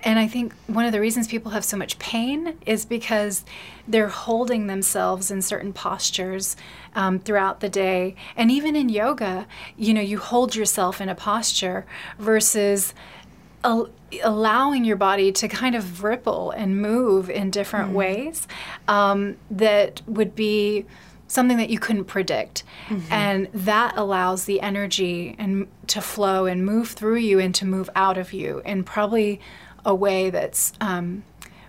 C: and i think one of the reasons people have so much pain is because they're holding themselves in certain postures um, throughout the day and even in yoga you know you hold yourself in a posture versus al- allowing your body to kind of ripple and move in different mm. ways um, that would be something that you couldn't predict mm-hmm. and that allows the energy and to flow and move through you and to move out of you in probably a way that's um,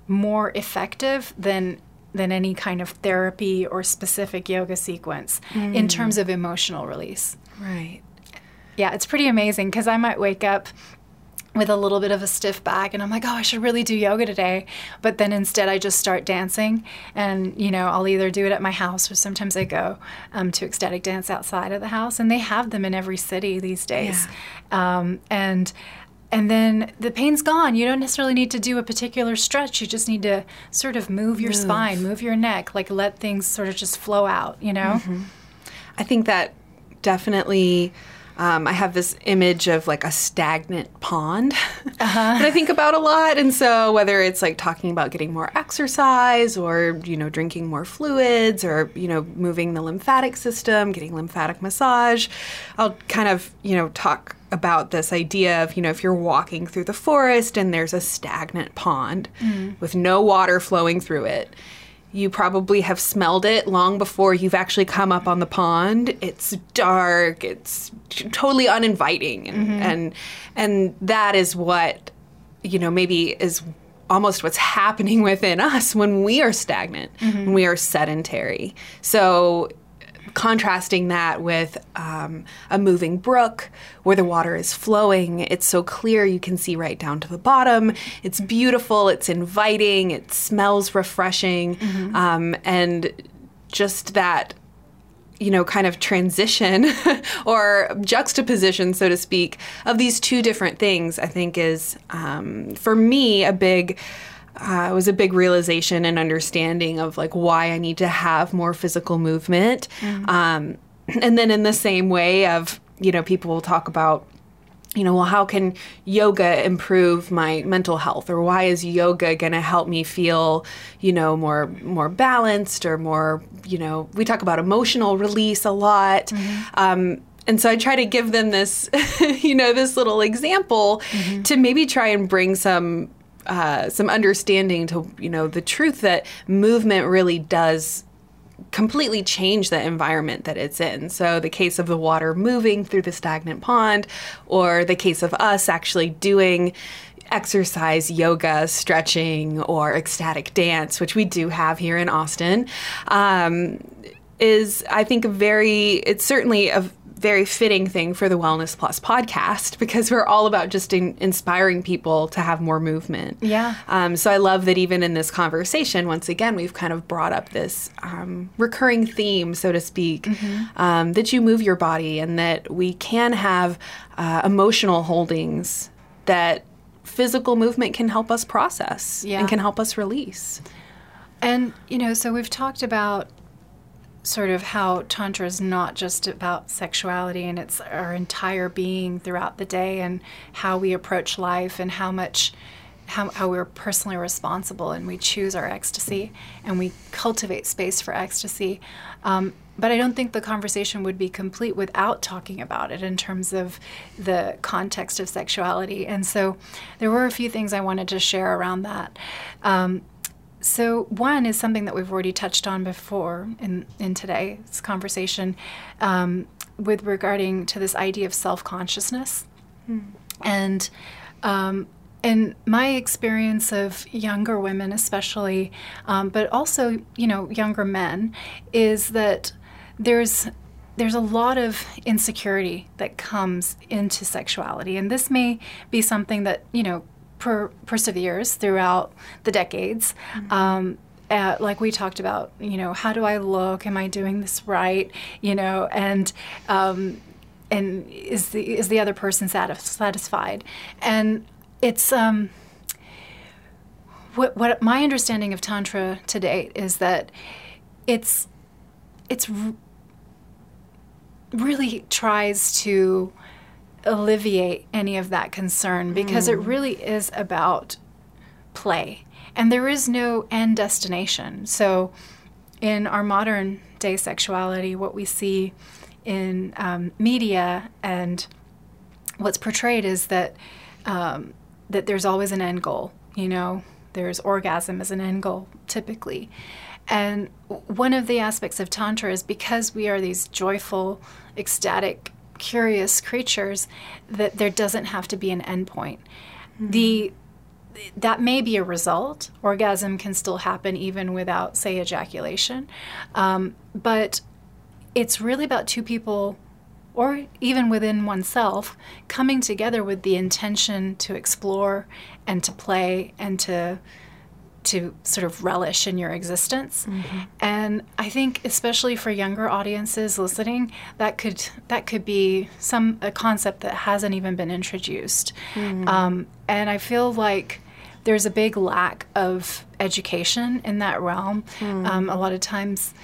C: more effective than than any kind of therapy or specific yoga sequence mm. in terms of emotional release
B: right
C: yeah it's pretty amazing because i might wake up with a little bit of a stiff back and I'm like, "Oh, I should really do yoga today." But then instead I just start dancing and, you know, I'll either do it at my house or sometimes I go um, to ecstatic dance outside of the house and they have them in every city these days. Yeah. Um, and and then the pain's gone. You don't necessarily need to do a particular stretch. You just need to sort of move your move. spine, move your neck, like let things sort of just flow out, you know? Mm-hmm.
B: I think that definitely um, I have this image of like a stagnant pond uh-huh. that I think about a lot. And so whether it's like talking about getting more exercise or, you know, drinking more fluids or, you know, moving the lymphatic system, getting lymphatic massage, I'll kind of, you know, talk about this idea of, you know, if you're walking through the forest and there's a stagnant pond mm. with no water flowing through it you probably have smelled it long before you've actually come up on the pond. It's dark. It's totally uninviting, and mm-hmm. and, and that is what you know maybe is almost what's happening within us when we are stagnant, mm-hmm. when we are sedentary. So contrasting that with um, a moving brook where the water is flowing. It's so clear you can see right down to the bottom. It's beautiful, it's inviting, it smells refreshing, mm-hmm. um, and just that you know, kind of transition or juxtaposition, so to speak, of these two different things, I think is, um, for me, a big uh, it was a big realization and understanding of like why I need to have more physical movement. Mm-hmm. Um, and then in the same way of you know people will talk about you know well how can yoga improve my mental health or why is yoga going to help me feel you know more more balanced or more you know we talk about emotional release a lot mm-hmm. um, and so I try to give them this, you know, this little example mm-hmm. to maybe try and bring some uh, some understanding to you know the truth that movement really does completely change the environment that it's in. So, the case of the water moving through the stagnant pond, or the case of us actually doing exercise, yoga, stretching, or ecstatic dance, which we do have here in Austin, um, is I think a very, it's certainly a very fitting thing for the Wellness Plus podcast because we're all about just in, inspiring people to have more movement.
C: Yeah.
B: Um, so I love that even in this conversation, once again, we've kind of brought up this um, recurring theme, so to speak, mm-hmm. um, that you move your body and that we can have uh, emotional holdings that physical movement can help us process yeah. and can help us release.
C: And, you know, so we've talked about sort of how Tantra is not just about sexuality and it's our entire being throughout the day and how we approach life and how much how, how we're personally responsible and we choose our ecstasy and we cultivate space for ecstasy. Um, but I don't think the conversation would be complete without talking about it in terms of the context of sexuality. And so there were a few things I wanted to share around that. Um, so one is something that we've already touched on before in, in today's conversation um, with regarding to this idea of self-consciousness. Mm. And um, in my experience of younger women especially um, but also you know younger men is that there's there's a lot of insecurity that comes into sexuality and this may be something that you know per- perseveres throughout the decades. Mm-hmm. um, uh, like we talked about you know how do i look? Am i doing this right? You know and um, and is the is the other person satisfied? And it's um what what my understanding of tantra to date is that it's it's really tries to alleviate any of that concern because mm. it really is about play. And there is no end destination. So in our modern day sexuality what we see in um, media and what's portrayed is that um, that there's always an end goal you know? There's orgasm as an end goal typically. And one of the aspects of Tantra is because we are these joyful, ecstatic, curious creatures, that there doesn't have to be an endpoint. Mm-hmm. The that may be a result. Orgasm can still happen even without, say, ejaculation. Um, but it's really about two people, or even within oneself, coming together with the intention to explore and to play and to to sort of relish in your existence. Mm-hmm. And I think especially for younger audiences listening, that could that could be some a concept that hasn't even been introduced. Mm-hmm. Um, and I feel like there's a big lack of education in that realm. Mm-hmm. Um, a lot of times,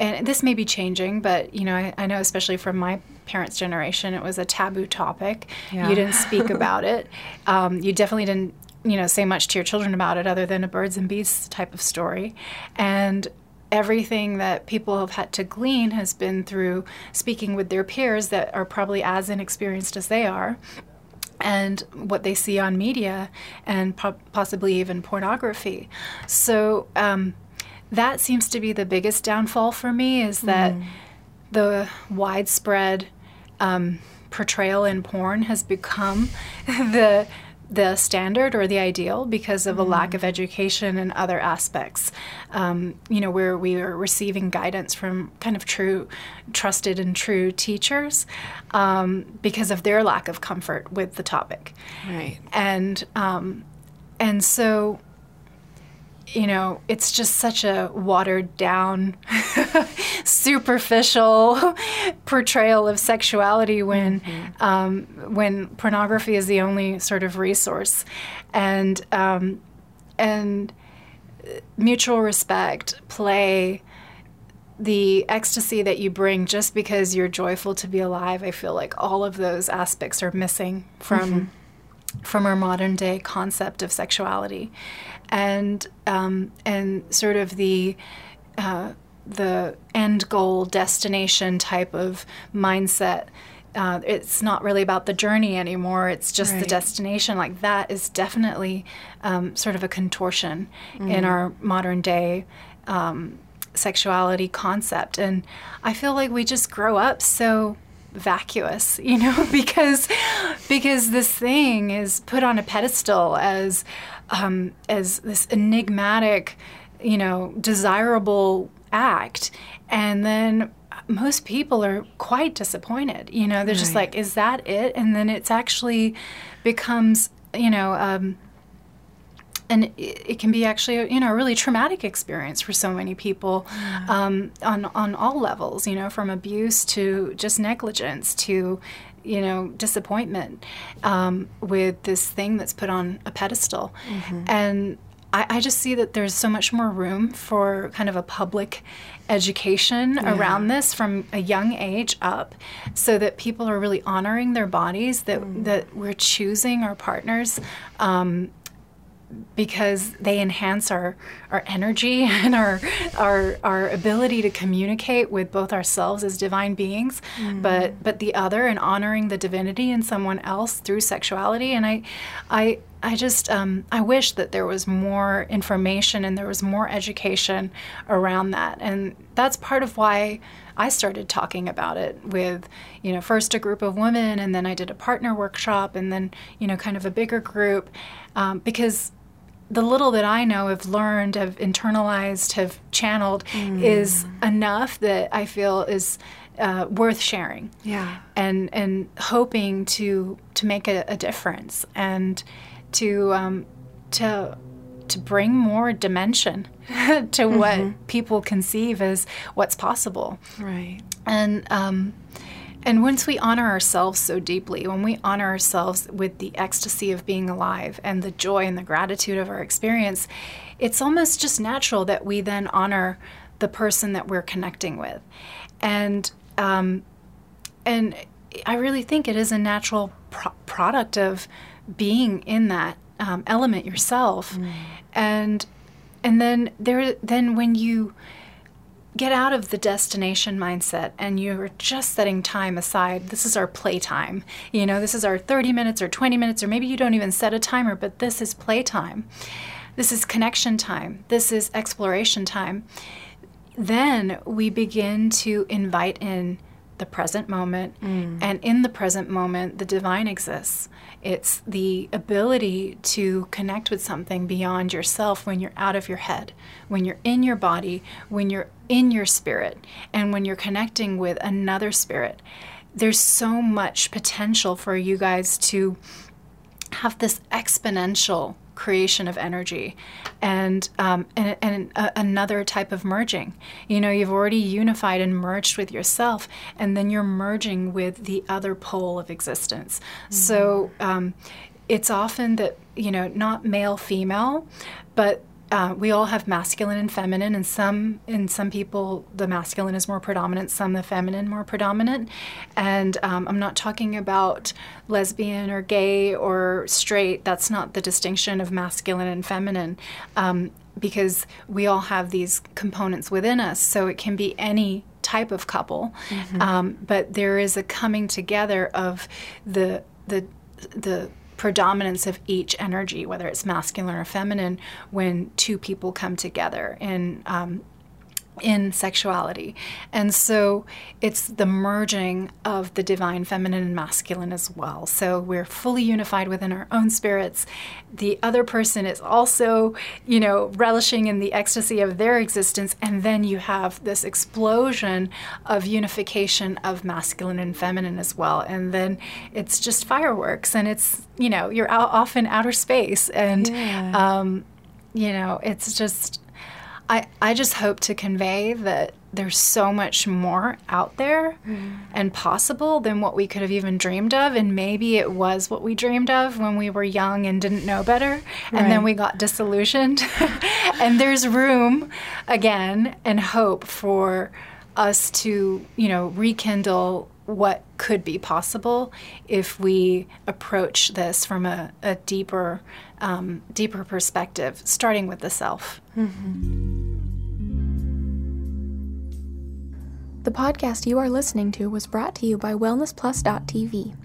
C: and this may be changing, but you know, I, I, know especially from my parents' generation, it was a taboo topic. Yeah. You didn't speak about it. Um, you definitely didn't you know say much to your children about it other than a birds and bees type of story and everything that people have had to glean has been through speaking with their peers that are probably as inexperienced as they are and what they see on media and po- possibly even pornography so um, that seems to be the biggest downfall for me is that mm. the widespread um, portrayal in porn has become the the standard or the ideal because of a lack of education and other aspects. Um, you know, where we are receiving guidance from kind of true, trusted and true teachers um, because of their lack of comfort with the topic.
B: Right.
C: And um, and so you know, it's just such a watered down, superficial portrayal of sexuality when mm-hmm. um, when pornography is the only sort of resource, and um, and mutual respect, play, the ecstasy that you bring just because you're joyful to be alive. I feel like all of those aspects are missing from. Mm-hmm from our modern day concept of sexuality, and um, and sort of the uh, the end goal destination type of mindset. Uh, it's not really about the journey anymore. It's just right. the destination. Like that is definitely um, sort of a contortion mm. in our modern day um, sexuality concept. And I feel like we just grow up so vacuous, you know, because because this thing is put on a pedestal as um, as this enigmatic, you know, desirable act, and then most people are quite disappointed. You know, they're right. just like, "Is that it?" And then it's actually becomes, you know. Um, and it, can be actually a, you know a really traumatic experience for so many people um, on on all levels you know from abuse to just negligence to you know disappointment um, with this thing that's put on a pedestal mm-hmm. and I, I, just see that there's so much more room for kind of a public education yeah. around this from a young age up so that people are really honoring their bodies that mm. that we're choosing our partners um, because they enhance our, our energy and our, our, our ability to communicate with both ourselves as divine beings, mm. but, but the other and honoring the divinity in someone else through sexuality. And I, I, I just um, I wish that there was more information and there was more education around that, and that's part of why I started talking about it with, you know, first a group of women, and then I did a partner workshop, and then you know, kind of a bigger group, um, because the little that I know, have learned, have internalized, have channeled, mm. is enough that I feel is uh, worth sharing.
B: Yeah,
C: and and hoping to to make a, a difference and to um, to to bring more dimension to mm-hmm. what people conceive as what's possible.
B: Right.
C: And um, and once we honor ourselves so deeply, when we honor ourselves with the ecstasy of being alive and the joy and the gratitude of our experience, it's almost just natural that we then honor the person that we're connecting with. And um, and I really think it is a natural pro- product of being in that um, element yourself, mm. and and then there then when you get out of the destination mindset and you're just setting time aside this is our playtime you know this is our 30 minutes or 20 minutes or maybe you don't even set a timer but this is playtime this is connection time this is exploration time then we begin to invite in the present moment. Mm. And in the present moment, the divine exists. It's the ability to connect with something beyond yourself when you're out of your head, when you're in your body, when you're in your spirit, and when you're connecting with another spirit. There's so much potential for you guys to have this exponential creation of energy and um, and, and a, another type of merging you know you've already unified and merged with yourself and then you're merging with the other pole of existence mm-hmm. so um, it's often that you know not male female but uh, we all have masculine and feminine, and some in some people the masculine is more predominant, some the feminine more predominant. And um, I'm not talking about lesbian or gay or straight. That's not the distinction of masculine and feminine, um, because we all have these components within us. So it can be any type of couple, mm-hmm. um, but there is a coming together of the the the predominance of each energy, whether it's masculine or feminine, when two people come together. In um, in sexuality. And so it's the merging of the divine feminine and masculine as well. So we're fully unified within our own spirits. The other person is also, you know, relishing in the ecstasy of their existence. And then you have this explosion of unification of masculine and feminine as well. And then it's just fireworks and it's, you know, you're out, off in outer space. And, yeah. um, you know, it's just I, I just hope to convey that there's so much more out there mm. and possible than what we could have even dreamed of. And maybe it was what we dreamed of when we were young and didn't know better. Right. And then we got disillusioned. and there's room again and hope for us to, you know, rekindle what could be possible if we approach this from a, a deeper um, deeper perspective, starting with the self. Mm-hmm.
A: The podcast you are listening to was brought to you by WellnessPlus.tv,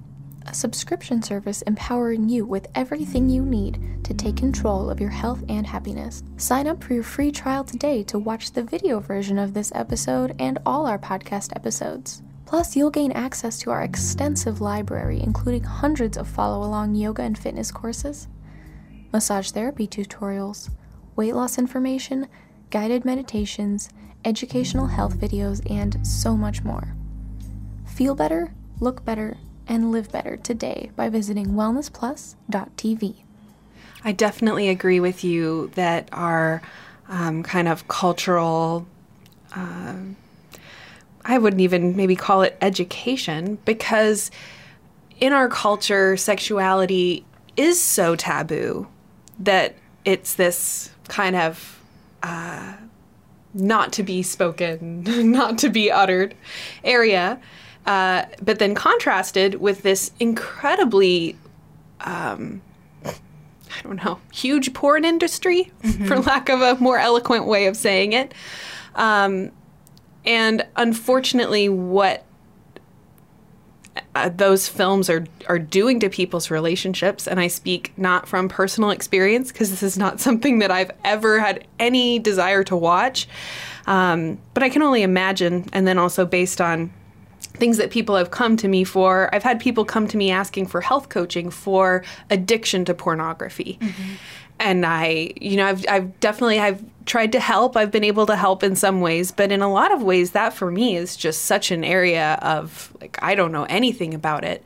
A: a subscription service empowering you with everything you need to take control of your health and happiness. Sign up for your free trial today to watch the video version of this episode and all our podcast episodes. Plus, you'll gain access to our extensive library, including hundreds of follow along yoga and fitness courses, massage therapy tutorials, weight loss information, guided meditations, educational health videos, and so much more. Feel better, look better, and live better today by visiting wellnessplus.tv.
B: I definitely agree with you that our um, kind of cultural uh, I wouldn't even maybe call it education because in our culture, sexuality is so taboo that it's this kind of uh, not to be spoken, not to be uttered area. Uh, but then contrasted with this incredibly um, I don't know, huge porn industry, for lack of a more eloquent way of saying it. Um, and unfortunately, what uh, those films are are doing to people's relationships and I speak not from personal experience because this is not something that I've ever had any desire to watch. Um, but I can only imagine and then also based on things that people have come to me for I've had people come to me asking for health coaching for addiction to pornography and I, you know, I've, I've definitely I've tried to help. I've been able to help in some ways, but in a lot of ways, that for me is just such an area of like I don't know anything about it.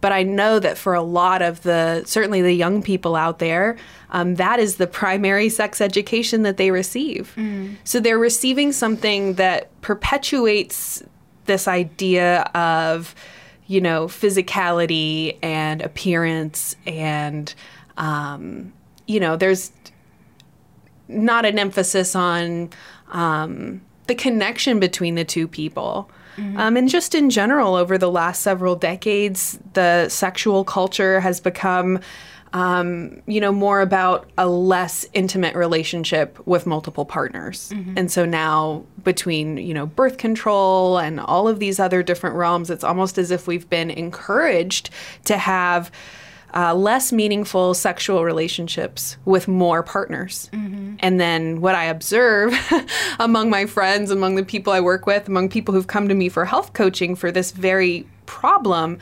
B: But I know that for a lot of the certainly the young people out there, um, that is the primary sex education that they receive. So they're receiving something that perpetuates this idea of, you know, physicality and appearance and um, you know, there's not an emphasis on um, the connection between the two people. Um, and just in general, over the last several decades, the sexual culture has become, um, you know, more about a less intimate relationship with multiple partners. And so now, between, you know, birth control and all of these other different realms, it's almost as if we've been encouraged to have uh, less meaningful sexual relationships with more partners. And then what I observe among my friends, among the people I work with, among people who've come to me for health coaching for this very problem,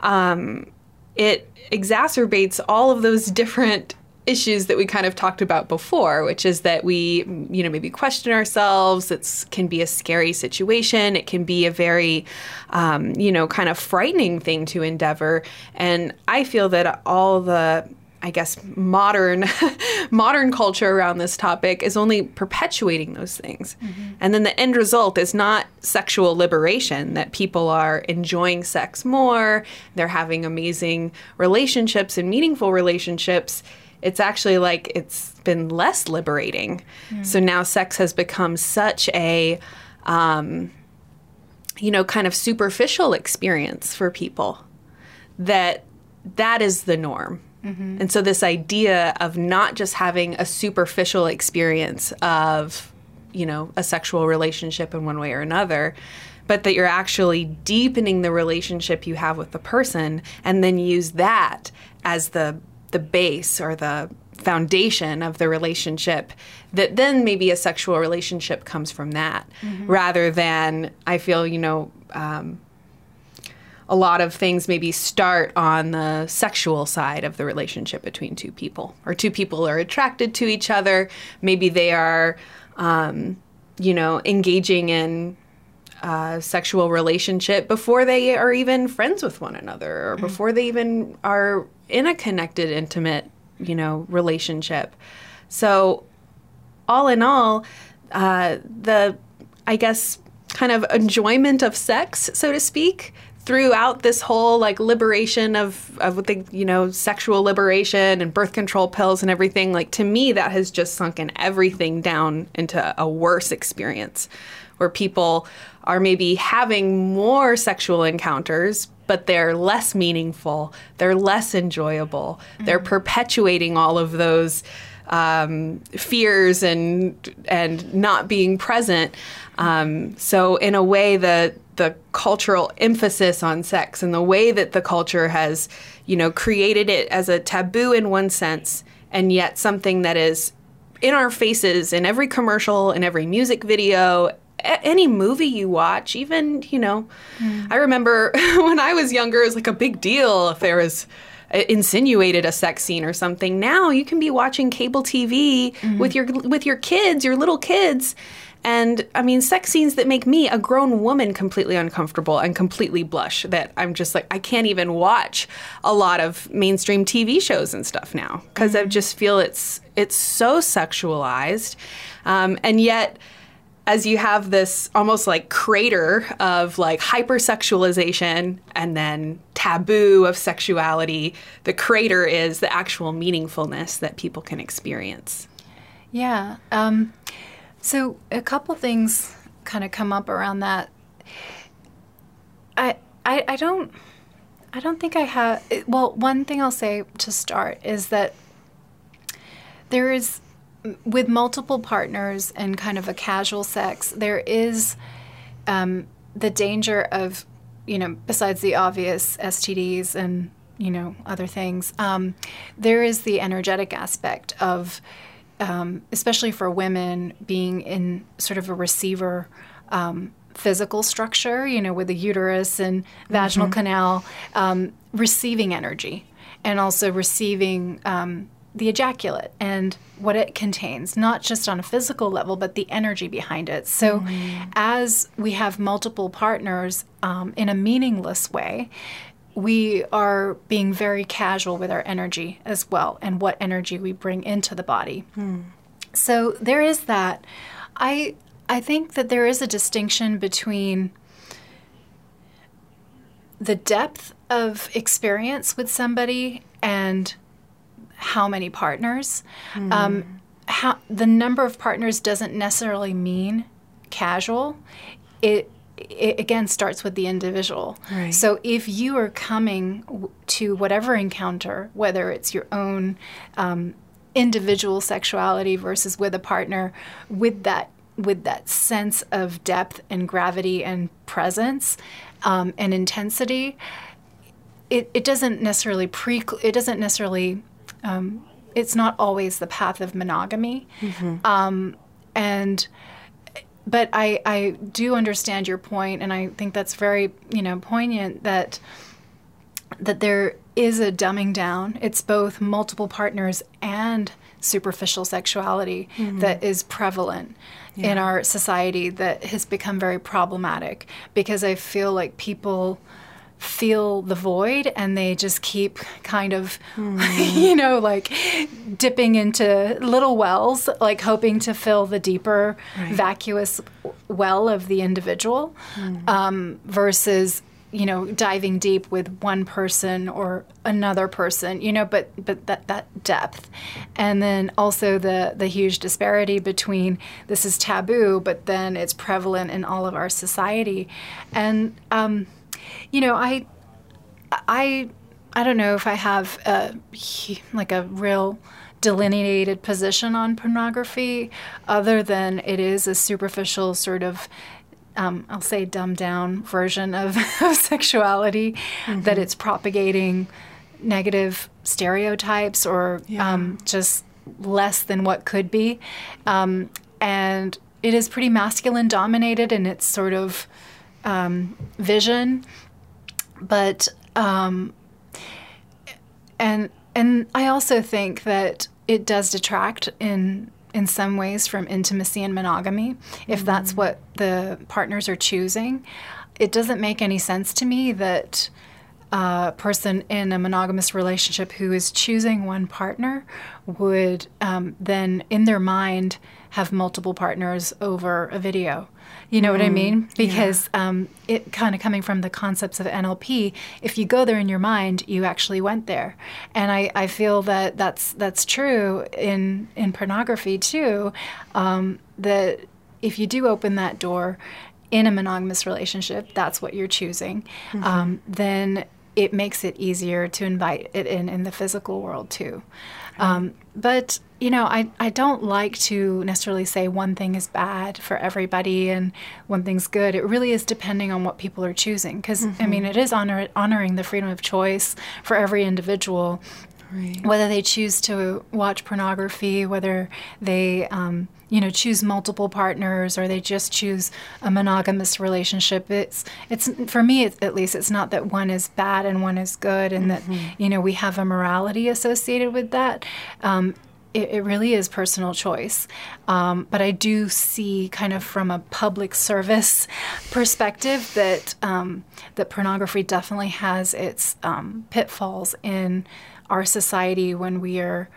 B: um, it exacerbates all of those different issues that we kind of talked about before, which is that we, you know, maybe question ourselves. It can be a scary situation. It can be a very, um, you know, kind of frightening thing to endeavor. And I feel that all the I guess modern modern culture around this topic is only perpetuating those things. And then the end result is not sexual liberation that people are enjoying sex more, they're having amazing relationships and meaningful relationships. It's actually like it's been less liberating. So now sex has become such a um, you know, kind of superficial experience for people that that is the norm. And so this idea of not just having a superficial experience of, you know, a sexual relationship in one way or another, but that you're actually deepening the relationship you have with the person and then use that as the the base or the foundation of the relationship that then maybe a sexual relationship comes from that rather than i feel you know um, a lot of things maybe start on the sexual side of the relationship between two people, or two people are attracted to each other. Maybe they are, um, you know, engaging in a sexual relationship before they are even friends with one another, or before they even are in a connected, intimate, you know, relationship. So, all in all, uh, the, I guess, kind of enjoyment of sex, so to speak, throughout this whole like liberation of of the you know sexual liberation and birth control pills and everything like to me that has just sunken everything down into a worse experience where people are maybe having more sexual encounters but they're less meaningful they're less enjoyable they're perpetuating all of those um, fears and and not being present. Um, so in a way, the the cultural emphasis on sex and the way that the culture has, you know, created it as a taboo in one sense, and yet something that is in our faces in every commercial, in every music video. A- Any movie you watch, even you know, hmm. I remember when I was younger, it was like a big deal if there was uh, insinuated a sex scene or something. Now you can be watching cable TV mm-hmm. with your with your kids, your little kids. And I mean, sex scenes that make me, a grown woman, completely uncomfortable and completely blush. That I'm just like, I can't even watch a lot of mainstream TV shows and stuff now because I mm-hmm. just feel it's it's so sexualized, um, and yet as you have this almost like crater of like hypersexualization and then taboo of sexuality, the crater is the actual meaningfulness that people can experience.
C: Yeah. Um, so a couple things kind of come up around that. I, I I don't I don't think I have. Well, one thing I'll say to start is that there is with multiple partners and kind of a casual sex, there is um, the danger of, you know, besides the obvious STDs and you know other things, um, there is the energetic aspect of, um, especially for women, being in sort of a receiver. Um, physical structure, you know, with the uterus and vaginal mm-hmm. canal, um, receiving energy and also receiving um, the ejaculate and what it contains, not just on a physical level, but the energy behind it. So, mm. as we have multiple partners um, in a meaningless way, we are being very casual with our energy as well and what energy we bring into the body. Mm. So, there is that. I, I think that there is a distinction between the depth of experience with somebody and how many partners. Mm. Um, how, the number of partners doesn't necessarily mean casual. It, it again starts with the individual. Right. So if you are coming to whatever encounter, whether it's your own um, individual sexuality versus with a partner, with that with that sense of depth and gravity and presence um, and intensity, it, it doesn't necessarily pre it doesn't necessarily um, it's not always the path of monogamy. Mm-hmm. Um, and but I, I do understand your point, and I think that's very you know poignant that that there is a dumbing down. It's both multiple partners and superficial sexuality mm-hmm. that is prevalent yeah. in our society that has become very problematic because I feel like people feel the void and they just keep kind of mm. you know like dipping into little wells like hoping to fill the deeper right. vacuous well of the individual mm. um, versus you know diving deep with one person or another person you know but but that that depth and then also the the huge disparity between this is taboo but then it's prevalent in all of our society and um, you know, I, I, I don't know if I have a, like a real delineated position on pornography, other than it is a superficial sort of. Um, I'll say dumbed down version of, of sexuality, mm-hmm. that it's propagating negative stereotypes or yeah. um, just less than what could be. Um, and it is pretty masculine dominated in its sort of um, vision, but um, and and I also think that it does detract in in some ways from intimacy and monogamy if mm-hmm. that's what the partners are choosing. It doesn't make any sense to me that a person in a monogamous relationship who is choosing one partner would um, then, in their mind, have multiple partners over a video. You know mm, what I mm, mean? Because yeah. um, it kind of coming from the concepts of NLP, if you go there in your mind, you actually went there, and I, I feel that that's that's true in in pornography too. Um, that if you do open that door in a monogamous relationship, that's what you're choosing, mm-hmm. um, then it makes it easier to invite it in in the physical world too. Um, but you know, I, I don't like to necessarily say one thing is bad for everybody and one thing's good. It really is depending on what people are choosing. Because, mm-hmm. I mean, it is honor, honoring the freedom of choice for every individual. Right. Whether they choose to watch pornography, whether they, um, you know, choose multiple partners, or they just choose a monogamous relationship. It's, it's for me it's, at least, it's not that one is bad and one is good, and mm-hmm. that you know we have a morality associated with that. Um, it, it really is personal choice. Um, but I do see, kind of from a public service perspective, that um, that pornography definitely has its um, pitfalls in our society when we are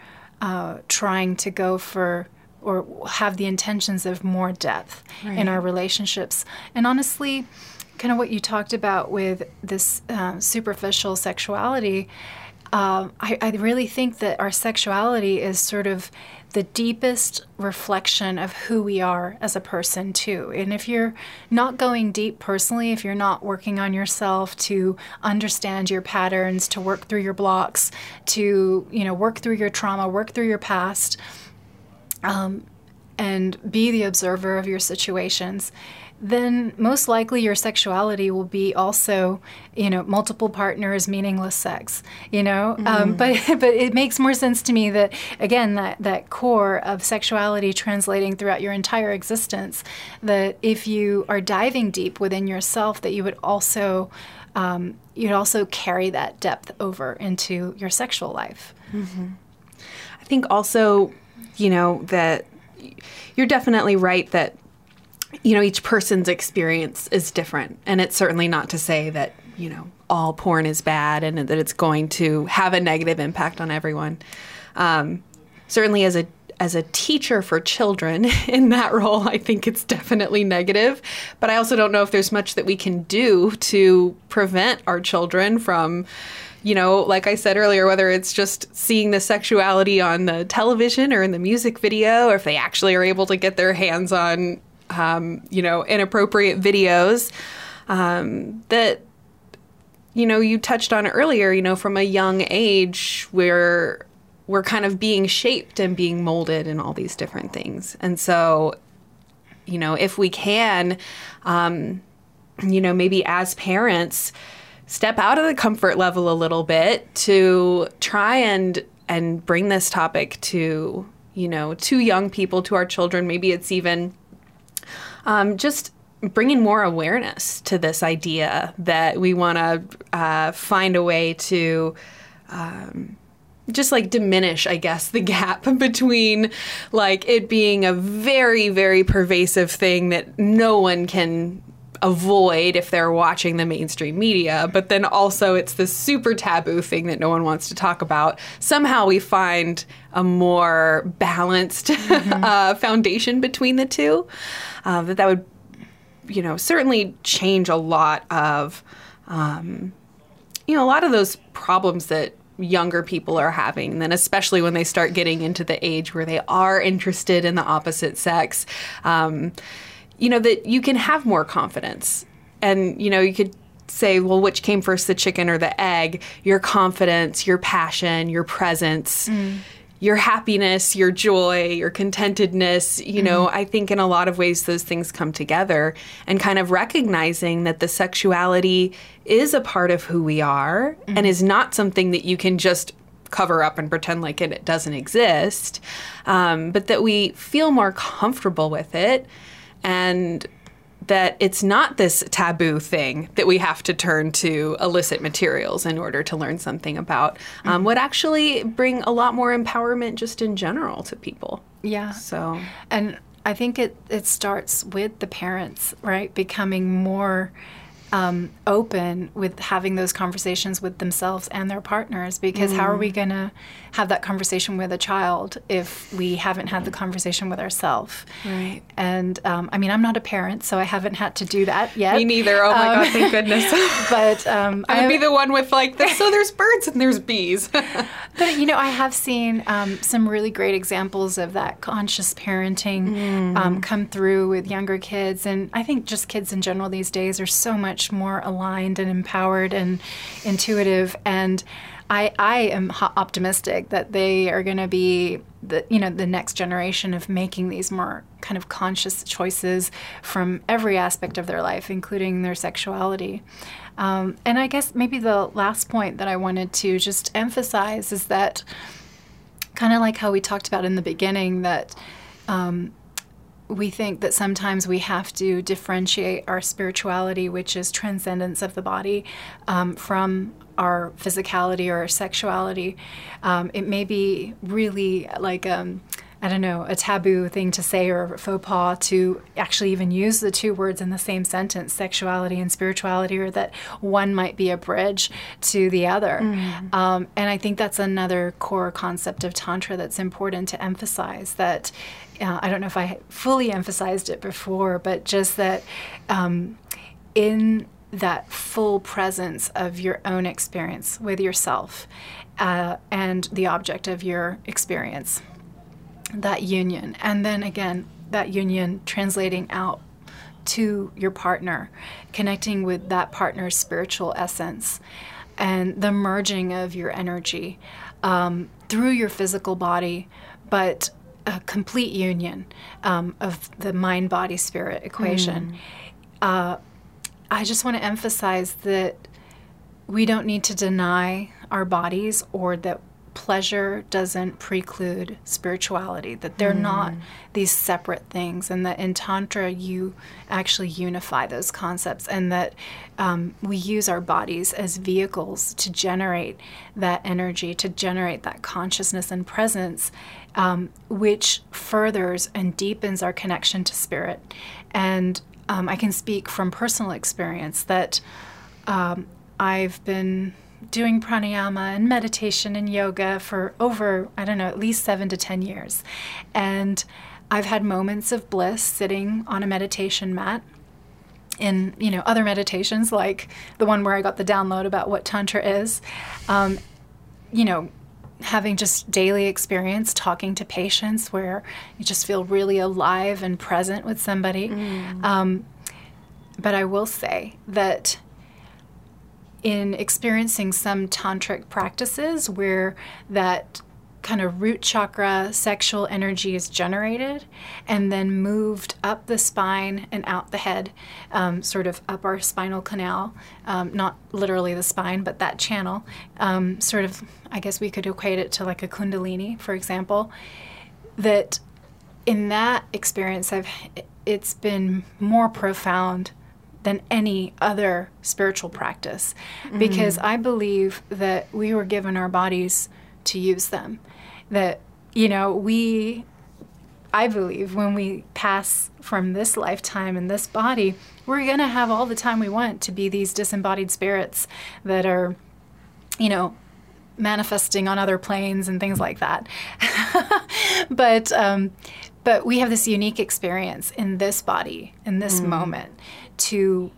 C: uh, trying to go for or have the intentions of more depth right. in our relationships. And honestly, kind of what you talked about with this uh, superficial sexuality um, I, I, really think that our sexuality is sort of the deepest reflection of who we are as a person too. And if you're not going deep personally, if you're not working on yourself to understand your patterns, to work through your blocks, to you know work through your trauma, work through your past, um, and be the observer of your situations, then most likely your sexuality will be also, you know, multiple partners, meaningless sex. You know, mm. um, but but it makes more sense to me that again that that core of sexuality translating throughout your entire existence. That if you are diving deep within yourself, that you would also um, you'd also carry that depth over into your sexual life.
B: Mm-hmm. I think also, you know, that you're definitely right that you know, each person's experience is different. And it's certainly not to say that, you know, all porn is bad and that it's going to have a negative impact on everyone. Um, certainly, as a as a teacher for children in that role, I think it's definitely negative. But I also don't know if there's much that we can do to prevent our children from, you know, like I said earlier, whether it's just seeing the sexuality on the television or in the music video, or if they actually are able to get their hands on um, you know, inappropriate videos um, that, you know, you touched on earlier, you know, from a young age where we're kind of being shaped and being molded in all these different things. And so, you know, if we can, um, you know, maybe as parents, step out of the comfort level a little bit to try and and bring this topic to you know to young people to our children maybe it's even um, just bringing more awareness to this idea that we want to uh, find a way to. Um, just like diminish, I guess, the gap between like it being a very, very pervasive thing that no one can avoid if they're watching the mainstream media, but then also it's this super taboo thing that no one wants to talk about. Somehow we find a more balanced mm-hmm. uh, foundation between the two. Uh, that that would, you know, certainly change a lot of, um, you know, a lot of those problems that younger people are having. And then especially when they start getting into the age where they are interested in the opposite sex. Um, you know, that you can have more confidence. And, you know, you could say, well, which came first, the chicken or the egg? Your confidence, your passion, your presence. Mm. Your happiness, your joy, your contentedness, you know, mm I think in a lot of ways those things come together and kind of recognizing that the sexuality is a part of who we are mm and is not something that you can just cover up and pretend like it, it doesn't exist, um, but that we feel more comfortable with it and that it's not this taboo thing that we have to turn to illicit materials in order to learn something about um, mm-hmm. would actually bring a lot more empowerment just in general to people.
C: Yeah.
B: So
C: and i think it, it starts with the parents right? Becoming more um, open with having those conversations with themselves and their partners because mm. how are we mm. going to have that conversation with a child if we haven't had the conversation with ourselves
B: right
C: and um, i mean i'm not a parent so i haven't had to do that yet
B: me neither oh my um, god thank goodness
C: but um,
B: i would be the one with like this so there's birds and there's bees
C: but you know i have seen um, some really great examples of that conscious parenting um, mm. come through with younger kids and i think just kids in general these days are so much much more aligned and empowered and intuitive. And I, I am optimistic that they are going to be the you know the next generation of making these more kind of conscious choices from every aspect of their life, including their sexuality. Um, and I guess maybe the last point that I wanted to just emphasize is that kind of like how we talked about in the beginning that um, we think that sometimes we have to differentiate our spirituality, which is transcendence of the body, um, from our physicality or our sexuality. Um, it may be really like, um, I don't know, a taboo thing to say or a faux pas to actually even use the two words in the same sentence, sexuality and spirituality, or that one might be a bridge to the other. Mm. Um, and I think that's another core concept of Tantra that's important to emphasize that uh, I don't know if I fully emphasized it before, but just that um, in that full presence of your own experience with yourself uh, and the object of your experience. that union. And then again, that union translating out to your partner, connecting with that partner's spiritual essence, and the merging of your energy um, through your physical body, but a complete union um, of the mind body spirit equation. Mm. Uh, I just want to emphasize that we don't need to deny our bodies or that pleasure doesn't preclude spirituality, that they're mm. not these separate things, and that in Tantra you actually unify those concepts, and that um, we use our bodies as vehicles to generate that energy, to generate that consciousness and presence, um, which furthers and deepens our connection to spirit. And um, I can speak from personal experience that um, I've been doing pranayama and meditation and yoga for over, I don't know, at least seven to 10 years. And I've had moments of bliss sitting on a meditation mat in you know other meditations like the one where I got the download about what tantra is, um, you know, having just daily experience talking to patients where you just feel really alive and present with somebody. Mm. Um, but I will say that in experiencing some tantric practices where that kind of root chakra sexual energy is generated and then moved up the spine and out the head, um, sort of up our spinal canal, um, not literally the spine, but that channel. Um, sort of, I guess we could equate it to like a kundalini, for example. That in that experience, I've it's been more profound than any other spiritual practice mm. because I believe that we were given our bodies to use them. That, you know, we, I believe when we pass from this lifetime in this body, we're going to have all the time we want to be these disembodied spirits that are, you know, manifesting on other planes and things like that. but um, but we have this unique experience in this body in this mm. moment to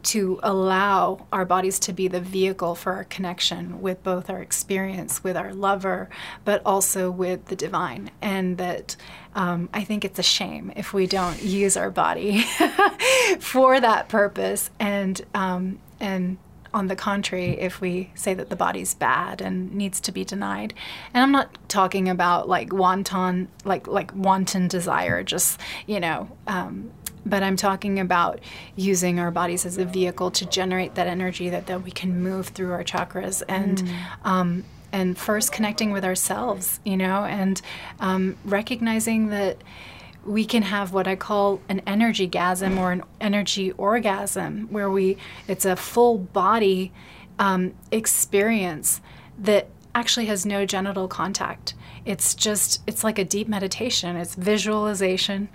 C: to allow our bodies to be the vehicle for our connection with both our experience with our lover, but also with the divine. And that um, I think it's a shame if we don't use our body for that purpose. And um, and on the contrary, if we say that the body's bad and needs to be denied, and I'm not talking about like wanton, like like wanton desire, just you know, um, but I'm talking about using our bodies as a vehicle to generate that energy that, that we can move through our chakras and mm. um, and first connecting with ourselves, you know, and um, recognizing that we can have what I call an energy gasm or an energy orgasm, where we it's a full body um, experience that actually has no genital contact. It's just it's like a deep meditation. It's visualization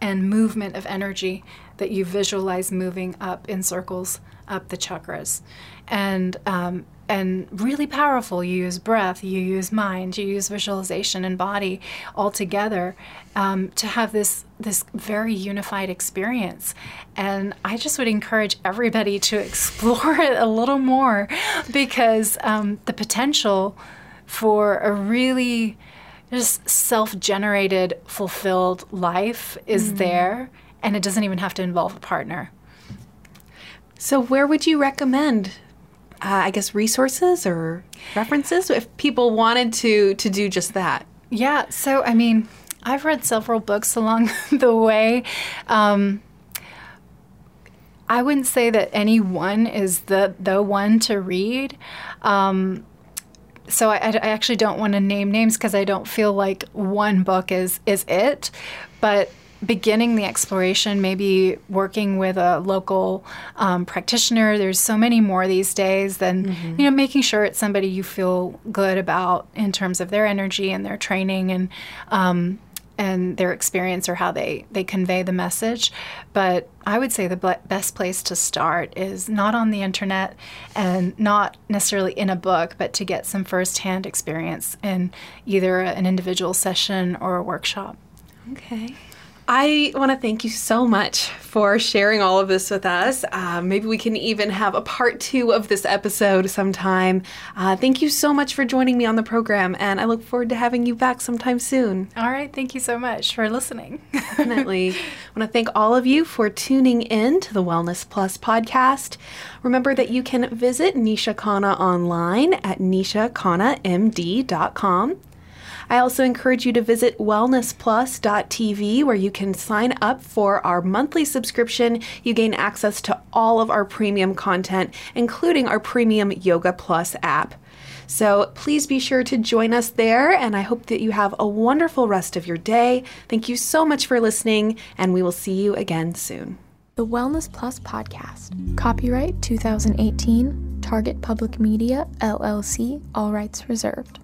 C: and movement of energy that you visualize moving up in circles up the chakras. And um, and really powerful. You use breath you use mind you use visualization and body all together um, to have this this very unified experience. And i just would encourage everybody to explore it a little more because um, the potential for a really just self-generated fulfilled life is mm. there and it doesn't even have to involve a partner
B: so where would you recommend uh, i guess resources or references if people wanted to to do just that
C: yeah so i mean i've read several books along the way um, I wouldn't say that any one is the the one to read. Um, so I, I actually don't want to name names because I don't feel like one book is is it, but beginning the exploration, maybe working with a local um, practitioner. There's so many more these days than mm-hmm. you know, making sure it's somebody you feel good about in terms of their energy and their training and um, and their experience or how they, they convey the message. But I would say the best place to start is not on the internet and not necessarily in a book, but to get some firsthand experience in either an individual session or a workshop.
B: Okay. I want to thank you so much for sharing all of this with us. Uh, maybe we can even have a part two of this episode sometime. Uh, thank you so much for joining me on the program, and I look forward to having you back sometime soon.
C: All right. Thank you so much for listening.
B: Definitely. I want to thank all of you for tuning in to the Wellness Plus podcast. Remember that you can visit Nisha Khanna online at nishakhannamd.com. I also encourage you to visit wellnessplus.tv where you can sign up for our monthly subscription. You gain access to all of our premium content, including our premium Yoga Plus app. So please be sure to join us there, and I hope that you have a wonderful rest of your day. Thank you so much for listening, and we will see you again soon.
A: The Wellness Plus Podcast. Copyright 2018, Target Public Media, LLC, all rights reserved.